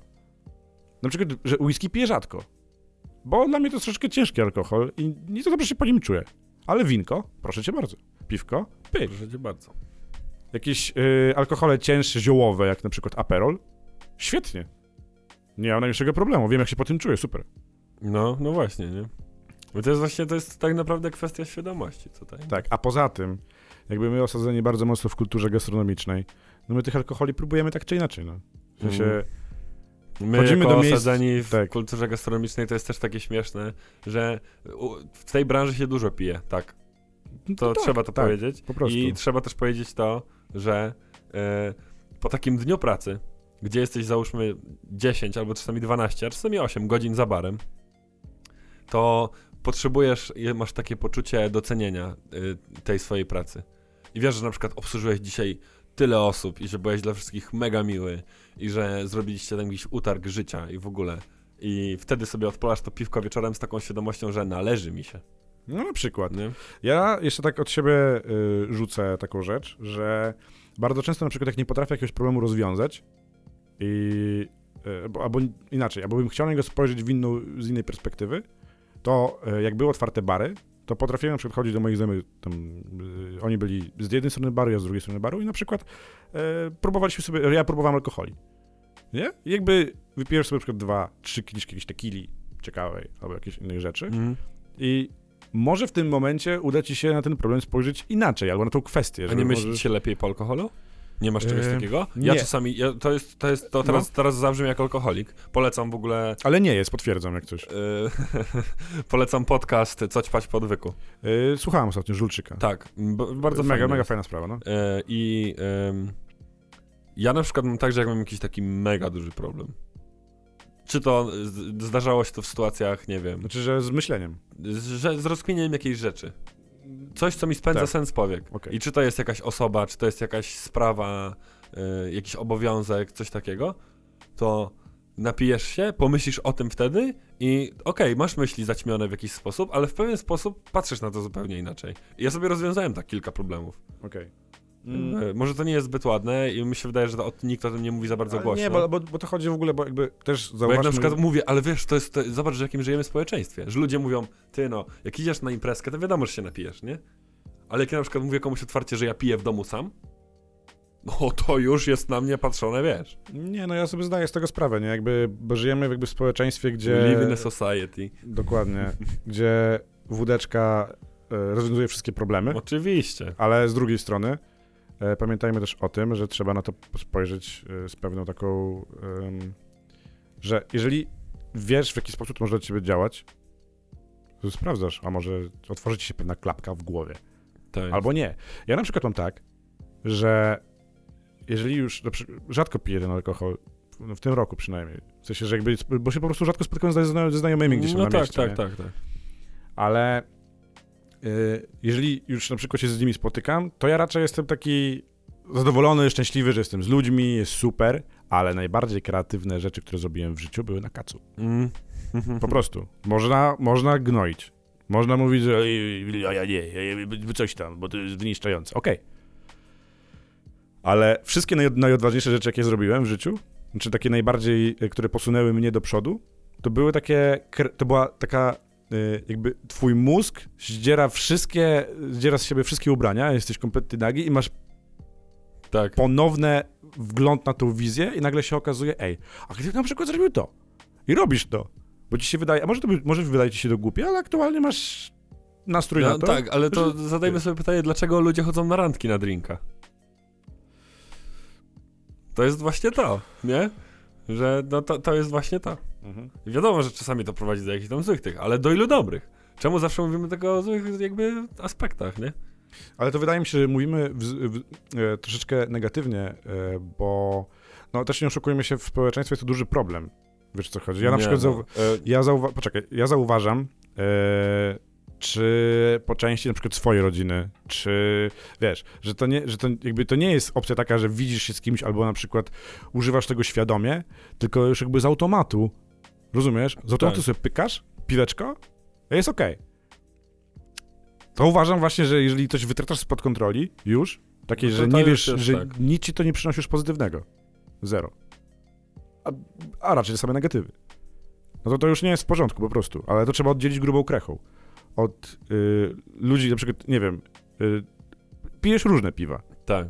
B: Na przykład, że whisky piję rzadko, bo dla mnie to jest troszeczkę ciężki alkohol i nie to dobrze się po nim czuję. Ale winko, proszę cię bardzo. Piwko, pyk.
A: Proszę cię bardzo.
B: Jakieś y, alkohole cięższe, ziołowe, jak na przykład Aperol, świetnie. Nie mam najmniejszego problemu, wiem jak się po tym czuję, super.
A: No, no właśnie, nie? Bo to jest właśnie, to jest tak naprawdę kwestia świadomości tutaj.
B: Tak, a poza tym, jakby my osadzeni bardzo mocno w kulturze gastronomicznej, no my tych alkoholi próbujemy tak czy inaczej, no. W sensie,
A: Mm. My
B: Chodzimy
A: jako
B: do miejsc-
A: osadzeni w
B: tak.
A: kulturze gastronomicznej to jest też takie śmieszne, że w tej branży się dużo pije, tak.
B: no
A: To
B: tak,
A: trzeba to
B: tak,
A: powiedzieć. I trzeba też powiedzieć to, że e, po takim dniu pracy, gdzie jesteś załóżmy 10 albo czasami 12, a czasami 8 godzin za barem, to potrzebujesz, i masz takie poczucie docenienia y, tej swojej pracy. I wiesz, że na przykład obsłużyłeś dzisiaj tyle osób i że byłeś dla wszystkich mega miły i że zrobiliście tam jakiś utarg życia i w ogóle. I wtedy sobie odpalasz to piwko wieczorem z taką świadomością, że należy mi się.
B: No na przykład.
A: Nie?
B: Ja jeszcze tak od siebie y, rzucę taką rzecz, że bardzo często na przykład jak nie potrafię jakiegoś problemu rozwiązać i y, bo- albo inaczej, albo bym chciał na niego spojrzeć w inną, z innej perspektywy, to y, jak były otwarte bary, to potrafiłem na przykład chodzić do moich znajomych, tam, y, oni byli z jednej strony baru, ja z drugiej strony baru i na przykład y, próbowaliśmy sobie, ja próbowałem alkoholi, nie? I jakby wypijesz sobie na przykład dwa, trzy kieliszki jakiejś tequili ciekawej albo jakiejś innej rzeczy,
A: Mhm.
B: i może w tym momencie uda ci się na ten problem spojrzeć inaczej, albo na tą kwestię.
A: A nie myśli
B: możesz-
A: ci się lepiej po alkoholu? Nie masz czegoś
B: Eee,
A: takiego? Ja
B: nie.
A: czasami, ja, to jest, to jest, to teraz, teraz zabrzmi jak alkoholik. Polecam w ogóle,
B: Ale nie jest, potwierdzam jak coś.
A: e, polecam podcast Co ćpać po odwyku.
B: Yy, słuchałem ostatnio Żulczyka.
A: Tak, bardzo
B: mega,
A: fajny
B: mega fajna sprawa, no.
A: E, I em, ja na przykład mam tak, że jak mam jakiś taki mega duży problem. Czy to zdarzało się to w sytuacjach, nie wiem,
B: Znaczy, że z myśleniem.
A: z, że, z rozkminieniem jakiejś rzeczy. Coś, co mi spędza
B: Tak.
A: sens powiek.
B: Okej.
A: I czy to jest jakaś osoba, czy to jest jakaś sprawa, y, jakiś obowiązek, coś takiego, to napijesz się, pomyślisz o tym wtedy i okej, masz myśli zaćmione w jakiś sposób, ale w pewien sposób patrzysz na to zupełnie inaczej. I ja sobie rozwiązałem tak kilka problemów.
B: Okej.
A: Y, Może to nie jest zbyt ładne i mi się wydaje, że to, nikt o tym nie mówi za bardzo
B: Ale
A: głośno.
B: Nie, bo, bo, bo to chodzi w ogóle, bo jakby też
A: Bo jak
B: zauważmy...
A: na przykład mówię, ale wiesz, to jest, to, zobacz, że jakim żyjemy społeczeństwie, że ludzie mówią, ty no, jak idziesz na imprezkę, to wiadomo, że się napijesz, nie? Ale jak ja na przykład mówię komuś otwarcie, że ja piję w domu sam, no to już jest na mnie patrzone, wiesz.
B: Nie, no ja sobie zdaję z tego sprawę, nie? Jakby, bo żyjemy jakby w społeczeństwie, gdzie...
A: Live in a society.
B: Dokładnie. gdzie wódeczka e, rozwiązuje wszystkie problemy,
A: Oczywiście.
B: ale z drugiej strony pamiętajmy też o tym, że trzeba na to spojrzeć e, z pewną taką, że jeżeli wiesz, w jaki sposób to może dla ciebie działać, to sprawdzasz, a może otworzy ci się pewna klapka w głowie.
A: Tak.
B: Albo nie. Ja na przykład mam tak, że jeżeli już, przy- rzadko piję ten alkohol, no w tym roku przynajmniej, w sensie, że jakby, bo się po prostu rzadko spotykam ze, zna- ze znajomymi gdzieś tam
A: No
B: na
A: tak,
B: mieście,
A: tak,
B: nie?
A: tak, tak.
B: ale jeżeli już na przykład się z nimi spotykam, to ja raczej jestem taki zadowolony, szczęśliwy, że jestem z ludźmi, jest super, ale najbardziej kreatywne rzeczy, które zrobiłem w życiu, były na kacu.
A: Mm.
B: Po prostu. Można, można gnoić. Można mówić, że "Ej, ja, nie, coś tam, bo to jest wyniszczające. Okej. Ale wszystkie naj, najodważniejsze rzeczy, jakie zrobiłem w życiu, czy takie najbardziej, e, które posunęły mnie do przodu, to były takie, to była taka, jakby twój mózg zdziera wszystkie, zdziera z siebie wszystkie ubrania, jesteś kompletnie nagi i masz
A: Tak.
B: ponowne wgląd na tą wizję i nagle się okazuje, ej, a gdyby na przykład zrobił to i robisz to, bo ci się wydaje, a może to może wydaje ci się to głupie, ale aktualnie masz nastrój
A: No,
B: na to.
A: tak, ale to
B: że-
A: zadajmy sobie pytanie, dlaczego ludzie chodzą na randki na drinka? To jest właśnie to, nie? Że no to, to jest właśnie to.
B: Mhm.
A: Wiadomo, że czasami to prowadzi do jakichś tam złych tych, ale do ilu dobrych? Czemu zawsze mówimy tylko o złych jakby aspektach, nie?
B: Ale to wydaje mi się, że mówimy w, w, e, troszeczkę negatywnie, e, bo no też nie oszukujmy się, w społeczeństwie jest to duży problem. Wiesz o co chodzi? Ja na
A: Nie,
B: przykład,
A: no, e,
B: ja zauwa- poczekaj, ja zauważam, czy po części na przykład swojej rodziny, czy wiesz, że to nie, że to jakby to nie jest opcja taka, że widzisz się z kimś albo na przykład używasz tego świadomie, tylko już jakby z automatu, rozumiesz? Z automatu
A: Tak.
B: sobie pykasz, piweczko, jest okej. To uważam właśnie, że jeżeli coś wytracasz spod kontroli już, takiej,
A: No
B: że nie wiesz, że
A: tak.
B: nic ci to nie przynosi już pozytywnego. Zero. A, a raczej same negatywy. No to to już nie jest w porządku po prostu, ale to trzeba oddzielić grubą krechą. Od y, ludzi, na przykład, nie wiem, y, pijesz różne piwa,
A: tak,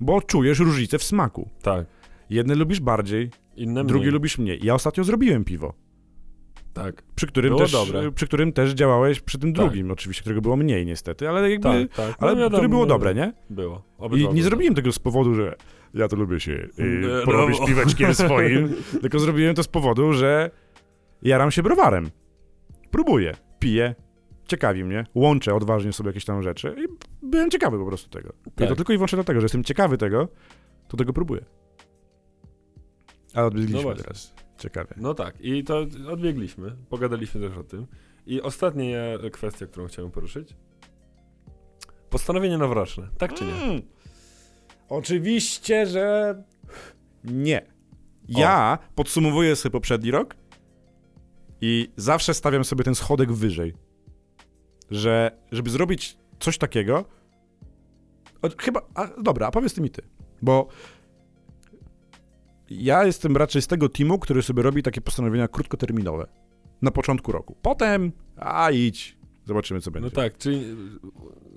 B: bo czujesz różnicę w smaku.
A: tak.
B: Jedne lubisz bardziej,
A: Inne mniej.
B: lubisz mniej. Ja ostatnio zrobiłem piwo,
A: Tak,
B: przy którym,
A: Było
B: też,
A: dobre.
B: przy którym też działałeś przy tym
A: Tak.
B: drugim, oczywiście, którego było mniej niestety, ale jakby,
A: tak, tak.
B: ale
A: No wiadomo,
B: które było
A: no,
B: dobre, nie?
A: Było.
B: I
A: Obydwa
B: nie
A: były
B: zrobiłem tego z powodu, że ja to lubię się y,
A: no
B: porobić
A: bo-
B: piweczkiem swoim, tylko zrobiłem to z powodu, że jaram się browarem. Próbuję, piję, ciekawi mnie, łączę odważnie sobie jakieś tam rzeczy i byłem ciekawy po prostu tego. I
A: Tak.
B: to tylko i wyłącznie dlatego, że jestem ciekawy tego, to tego próbuję. A
A: No
B: odbiegliśmy
A: właśnie.
B: teraz. Ciekawie.
A: No tak, i to odbiegliśmy, pogadaliśmy też o tym. I ostatnia kwestia, którą chciałem poruszyć. Postanowienie noworoczne, tak czy nie?
B: Mm. Oczywiście, że nie. Ja podsumowuję sobie poprzedni rok i zawsze stawiam sobie ten schodek wyżej. Że, żeby zrobić coś takiego. o, Chyba. A, dobra, a powiedz ty mi ty. Bo ja jestem raczej z tego teamu, który sobie robi takie postanowienia krótkoterminowe. Na początku roku. Potem, a idź. Zobaczymy, co będzie.
A: No tak, czyli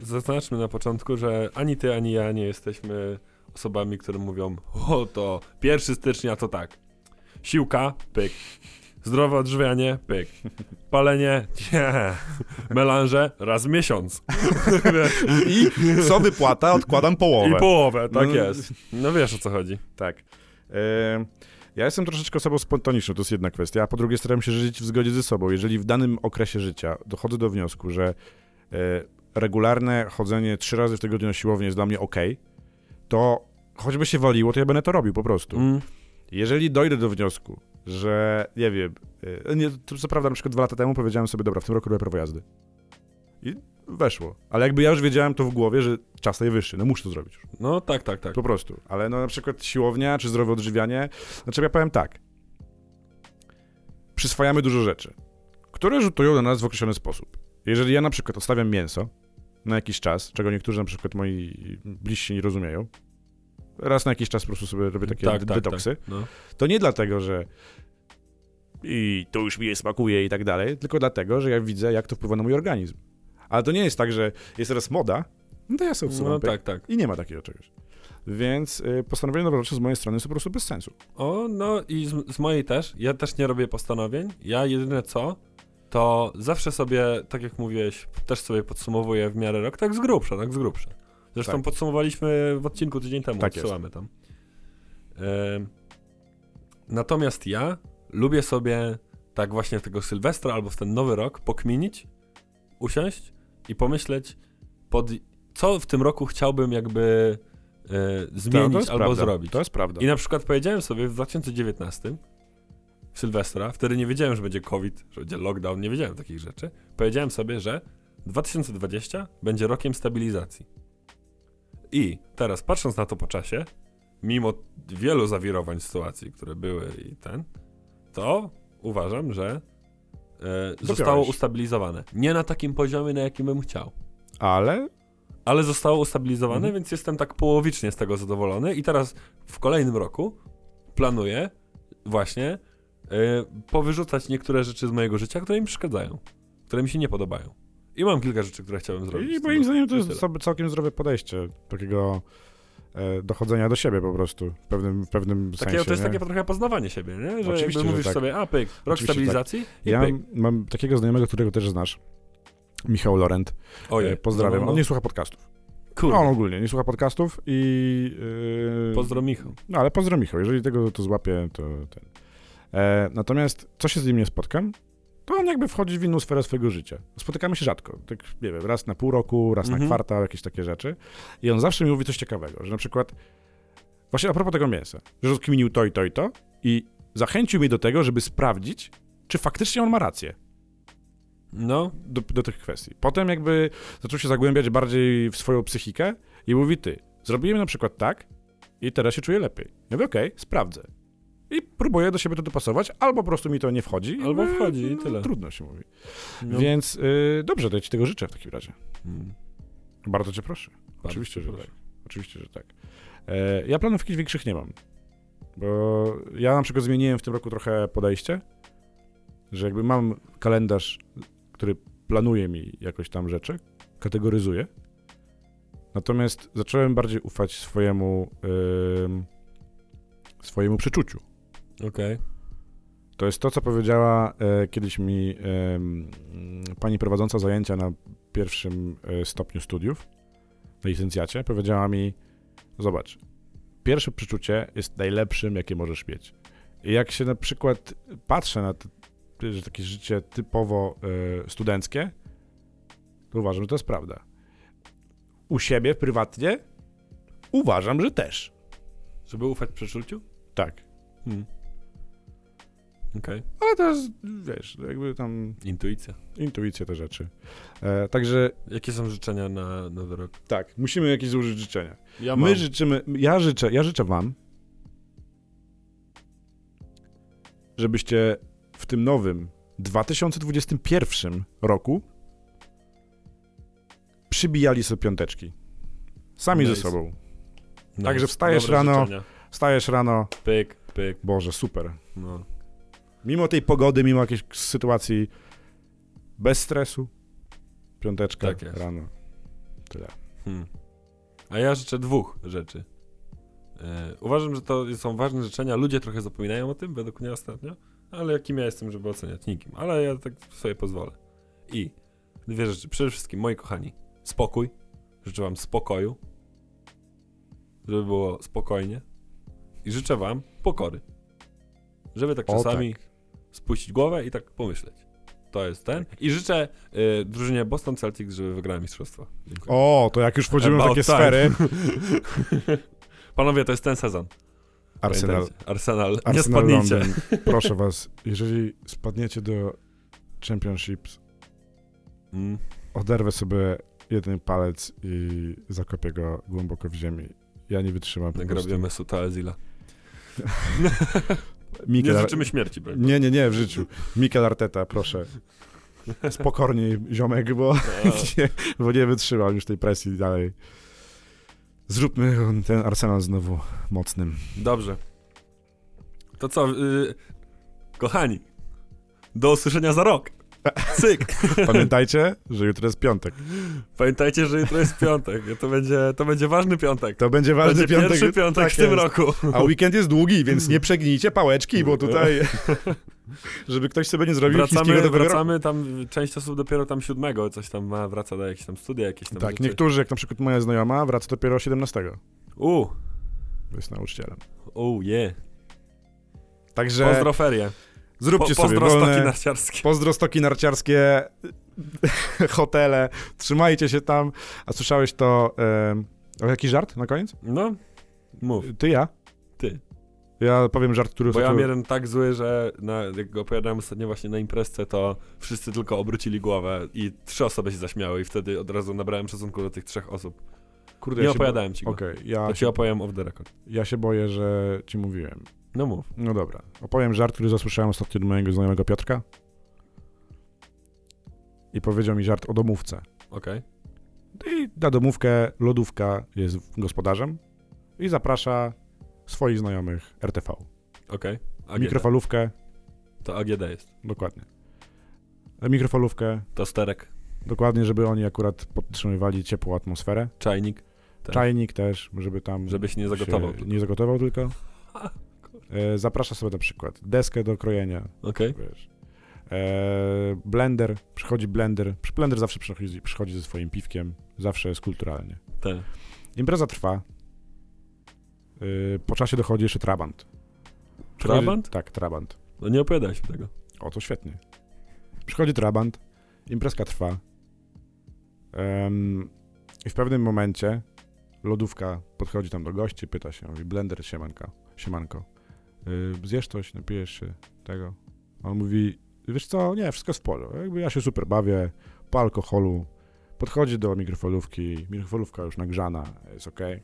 A: y, zaznaczmy na początku, że ani ty, ani ja nie jesteśmy osobami, które mówią, o to 1 stycznia to tak. Siłka, pyk. Zdrowe odżywianie, pyk. Palenie, nie. Melanże, raz w miesiąc.
B: I co wypłata, odkładam połowę.
A: I połowę, tak
B: No.
A: jest. No wiesz o co chodzi.
B: Tak. E, ja jestem troszeczkę osobą spontaniczną, to jest jedna kwestia, a po drugie staram się żyć w zgodzie ze sobą. Jeżeli w danym okresie życia dochodzę do wniosku, że e, regularne chodzenie trzy razy w tygodniu na siłownię jest dla mnie ok, to choćby się waliło, to ja będę to robił po prostu.
A: Mm.
B: Jeżeli dojdę do wniosku, że nie wiem, e, nie, to co prawda na przykład dwa lata temu powiedziałem sobie, dobra, w tym roku robię prawo jazdy. I weszło. Ale jakby ja już wiedziałem to w głowie, że czas najwyższy, no muszę to zrobić już.
A: No tak, tak, tak.
B: Po prostu. Ale no na przykład siłownia czy zdrowe odżywianie, znaczy ja powiem tak. Przyswajamy dużo rzeczy, które rzutują na nas w określony sposób. Jeżeli ja na przykład odstawiam mięso na jakiś czas, czego niektórzy na przykład moi bliżsi nie rozumieją, raz na jakiś czas po prostu sobie robię takie
A: tak, tak,
B: detoksy,
A: tak. No.
B: to nie dlatego, że i to już mi nie smakuje i tak dalej, tylko dlatego, że ja widzę, jak to wpływa na mój organizm. Ale to nie jest tak, że jest teraz moda, no to ja sobie wsuwam
A: no tak, tak.
B: I nie ma takiego czegoś. Więc y, postanowienie noworoczne z mojej strony jest po prostu bez sensu.
A: O, no i z, z mojej też. Ja też nie robię postanowień. Ja jedyne co, to zawsze sobie, tak jak mówiłeś, też sobie podsumowuję w miarę rok, tak z grubsza, tak z grubsza. Zresztą
B: Tak.
A: podsumowaliśmy w odcinku tydzień temu,
B: Tak
A: odsyłamy tam. Natomiast ja lubię sobie tak właśnie w tego Sylwestra albo w ten nowy rok pokminić, usiąść i pomyśleć, pod, co w tym roku chciałbym jakby e, zmienić
B: to
A: albo
B: prawda.
A: zrobić.
B: To jest prawda.
A: I na przykład powiedziałem sobie w 2019 w Sylwestra, wtedy nie wiedziałem, że będzie COVID, że będzie lockdown, nie wiedziałem takich rzeczy. Powiedziałem sobie, że 2020 będzie rokiem stabilizacji. I teraz patrząc na to po czasie, mimo wielu zawirowań sytuacji, które były i ten, to uważam, że e, zostało ustabilizowane. Nie na takim poziomie, na jakim bym chciał.
B: Ale
A: Ale zostało ustabilizowane,
B: Mhm.
A: więc jestem tak połowicznie z tego zadowolony. I teraz w kolejnym roku planuję właśnie y, powyrzucać niektóre rzeczy z mojego życia, które mi przeszkadzają, które mi się nie podobają. I mam kilka rzeczy, które chciałbym zrobić.
B: i moim zdaniem to jest
A: tyle.
B: całkiem zdrowe podejście takiego dochodzenia do siebie po prostu w pewnym, w pewnym
A: Takie,
B: sensie.
A: to jest
B: nie?
A: takie trochę poznawanie siebie, nie? Że
B: Oczywiście,
A: jakby
B: że
A: mówisz
B: tak.
A: sobie, a pyk, rok
B: Oczywiście, tak.
A: stabilizacji i
B: Ja
A: pyk.
B: mam takiego znajomego, którego też znasz, Michał Lorent.
A: Ojej,
B: E, pozdrawiam.
A: No, no,
B: On nie słucha podcastów.
A: Kurde,
B: On ogólnie nie słucha podcastów i... Yy,
A: pozdro Michał.
B: No ale pozdro Michał, jeżeli tego to złapie, to ten. E, natomiast co się z nim nie spotkam, to on jakby wchodzi w inną sferę swojego życia. Spotykamy się rzadko, tak nie wiem, raz na pół roku, raz
A: Mhm.
B: na kwartał, jakieś takie rzeczy. I on zawsze mi mówi coś ciekawego, że na przykład, właśnie a propos tego mięsa, że rozkminił to i to i to i zachęcił mnie do tego, żeby sprawdzić, czy faktycznie on ma rację
A: No,
B: do, do tych kwestii. Potem jakby zaczął się zagłębiać bardziej w swoją psychikę i mówi, ty, zrobiłem na przykład tak i teraz się czuję lepiej. Ja mówię, okej, sprawdzę. I próbuję do siebie to dopasować, albo po prostu mi to nie wchodzi.
A: Albo
B: mówię,
A: wchodzi i
B: no,
A: tyle.
B: Trudno się mówi.
A: no.
B: Więc y, dobrze, to ja ci tego życzę w takim razie.
A: Mm,
B: Bardzo cię proszę.
A: bardzo
B: Oczywiście, że
A: proszę.
B: tak. Oczywiście, że tak. E, ja planów jakichś większych nie mam. Bo ja na przykład zmieniłem w tym roku trochę podejście, że jakby mam kalendarz, który planuje mi jakoś tam rzeczy, kategoryzuje. Natomiast zacząłem bardziej ufać swojemu ym, swojemu przeczuciu.
A: Okej.
B: To jest to, co powiedziała e, kiedyś mi em, pani prowadząca zajęcia na pierwszym e, stopniu studiów, na licencjacie. Powiedziała mi, zobacz, pierwsze przeczucie jest najlepszym, jakie możesz mieć. I jak się na przykład patrzę na t- że takie życie typowo e, studenckie, to uważam, że to jest prawda. U siebie, prywatnie, uważam, że też.
A: Żeby ufać przeczuciu?
B: Tak.
A: Hmm. Okej.
B: Ale to jest, wiesz, jakby tam
A: Intuicja.
B: intuicja te rzeczy. E, także
A: Jakie są życzenia na nowy rok?
B: tak, musimy jakieś złożyć życzenia.
A: Ja
B: My życzymy, ja życzę, ja życzę wam, żebyście w tym nowym 2021 roku przybijali sobie piąteczki. Sami
A: Nice.
B: ze sobą.
A: Nice.
B: Także wstajesz
A: Dobre
B: rano.
A: życzenia.
B: Wstajesz rano,
A: Pyk, pyk.
B: Boże, super.
A: No.
B: Mimo tej pogody, mimo jakiejś sytuacji, bez stresu, piąteczka
A: Tak jest.
B: rano. Tyle.
A: Hmm. A ja życzę dwóch rzeczy. E, uważam, że to są ważne życzenia. Ludzie trochę zapominają o tym, według mnie ostatnio, ale jakim ja jestem, żeby oceniać? Nikim. Ale ja tak sobie pozwolę. I dwie rzeczy. Przede wszystkim, moi kochani, spokój. Życzę wam spokoju. Żeby było spokojnie. I życzę wam pokory. Żeby tak
B: O,
A: czasami spuścić głowę i tak pomyśleć. To jest ten. I życzę y, drużynie Boston Celtics, żeby wygrała mistrzostwo. Dziękuję.
B: O, to jak już wchodzimy w takie
A: time.
B: sfery.
A: Panowie, to jest ten sezon.
B: Arsenal,
A: Pamiętajcie. Arsenal. Nie
B: Arsenal
A: spadnijcie.
B: Londyn. Proszę was, jeżeli spadniecie do Championships,
A: Mm.
B: oderwę sobie jeden palec i zakopię go głęboko w ziemi. Ja nie wytrzymam po prostu.
A: Nagrobię Nie
B: Mikel Ar-
A: życzymy śmierci, broń.
B: Nie, nie, nie, w życiu. Mikel Arteta, proszę. Spokorniej, ziomek, bo
A: A,
B: nie, bo nie wytrzymam już tej presji dalej. Zróbmy ten Arsenal znowu mocnym.
A: Dobrze. To co, y, kochani, do usłyszenia za rok. Cyk.
B: Pamiętajcie, że jutro jest piątek.
A: Pamiętajcie, że jutro jest piątek. To będzie, to będzie ważny piątek.
B: To będzie ważny
A: będzie
B: piątek.
A: pierwszy piątek
B: tak
A: w tym roku.
B: A weekend jest długi, więc nie przegnijcie pałeczki, bo tutaj... żeby ktoś sobie nie zrobił
A: Wracamy,
B: roku.
A: wracamy tam, część osób dopiero tam siódmego coś tam ma, wraca do jakichś tam studia, jakieś tam
B: Tak,
A: rzeczy.
B: niektórzy, jak na przykład moja znajoma, wraca dopiero 17.
A: U,
B: Jest nauczycielem.
A: u, je.
B: Także
A: Pozdro ferie.
B: Zróbcie
A: Po,
B: sobie
A: pozdro
B: wolne...
A: narciarskie.
B: Pozdro stoki narciarskie, hotele, trzymajcie się tam. A słyszałeś to... em, o jaki żart na koniec?
A: No, mów,
B: Ty, ja?
A: ty.
B: Ja powiem żart, który...
A: Bo ja mam jeden tak zły, że na, jak go opowiadałem ostatnio właśnie na imprezce, to wszyscy tylko obrócili głowę i trzy osoby się zaśmiały i wtedy od razu nabrałem szacunku do tych trzech osób.
B: Kurde,
A: Nie
B: ja się
A: opowiadałem ci go.
B: Okej, ja,
A: To ci
B: się,
A: opowiem off the record.
B: ja się boję, że ci mówiłem.
A: No mów.
B: No dobra. Opowiem żart, który zasłyszałem ostatnio od mojego znajomego Piotrka. I powiedział mi żart o domówce.
A: Okej.
B: I na domówkę lodówka jest gospodarzem i zaprasza swoich znajomych RTV.
A: Okej. AGD.
B: Mikrofalówkę,
A: To AGD jest.
B: dokładnie. Mikrofalówkę,
A: To sterek.
B: dokładnie, żeby oni akurat podtrzymywali ciepłą atmosferę.
A: Czajnik. Tak.
B: Czajnik też, żeby tam
A: Żebyś nie zagotował.
B: się nie zagotował tylko. E, zaprasza sobie na przykład deskę do krojenia,
A: Okej.
B: wiesz. E, blender, przychodzi blender. Blender zawsze przychodzi, przychodzi ze swoim piwkiem, zawsze jest kulturalnie.
A: Tak.
B: Impreza trwa. Y, po czasie dochodzi jeszcze trabant. Przychodzi-
A: Trabant?
B: Tak, trabant.
A: No nie opowiadałeś mi tego.
B: O, to świetnie. Przychodzi trabant, imprezka trwa. Em, I w pewnym momencie lodówka podchodzi tam do gości, pyta się, mówi, blender, siemanko, siemanko, zjesz coś, napijesz się tego? A On mówi, wiesz co, nie, wszystko jest w porządku, jakby ja się super bawię, po alkoholu, podchodzi do mikrofalówki, mikrofalówka już nagrzana, jest okej.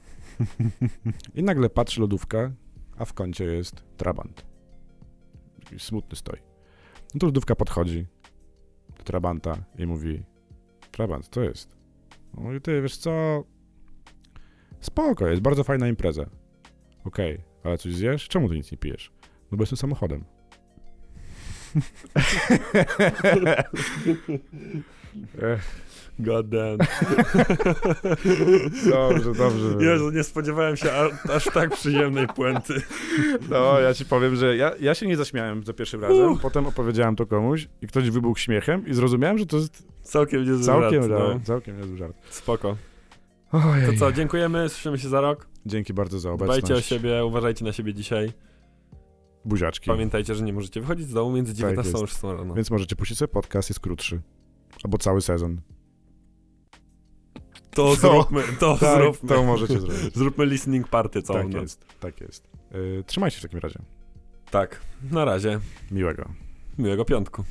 B: I nagle patrzy lodówka, a w kącie jest trabant. Taki smutny stoi. No to lodówka podchodzi do Trabanta i mówi Trabant, to jest. On mówi, ty, wiesz co? Spoko, jest bardzo fajna impreza. Okej, ale coś zjesz? Czemu ty nic nie pijesz? No bo jestem samochodem.
A: God damn.
B: dobrze, dobrze.
A: Jezu, nie spodziewałem się a, aż tak przyjemnej puenty.
B: No, ja ci powiem, że ja, ja się nie zaśmiałem za pierwszym razem,
A: Uff.
B: potem opowiedziałem to komuś i ktoś wybuchł śmiechem i zrozumiałem, że to jest
A: Całkiem niezły
B: całkiem,
A: żart, no.
B: żart, całkiem niezły żart.
A: Spoko.
B: Ojej.
A: To co, dziękujemy, słyszymy się za rok.
B: Dzięki bardzo za obecność.
A: Dbajcie o siebie, uważajcie na siebie dzisiaj.
B: Buziaczki.
A: Pamiętajcie, że nie możecie wychodzić z domu między
B: Tak
A: 19 a
B: jest.
A: 6 rano.
B: Więc możecie puścić sobie podcast, jest krótszy. Albo cały sezon.
A: To
B: To-
A: zróbmy, to
B: Tak,
A: zróbmy.
B: to możecie zrobić.
A: Zróbmy listening party całą
B: tak
A: noc.
B: jest, tak jest. Yy, trzymajcie się w takim razie.
A: Tak, na razie.
B: Miłego.
A: Miłego piątku.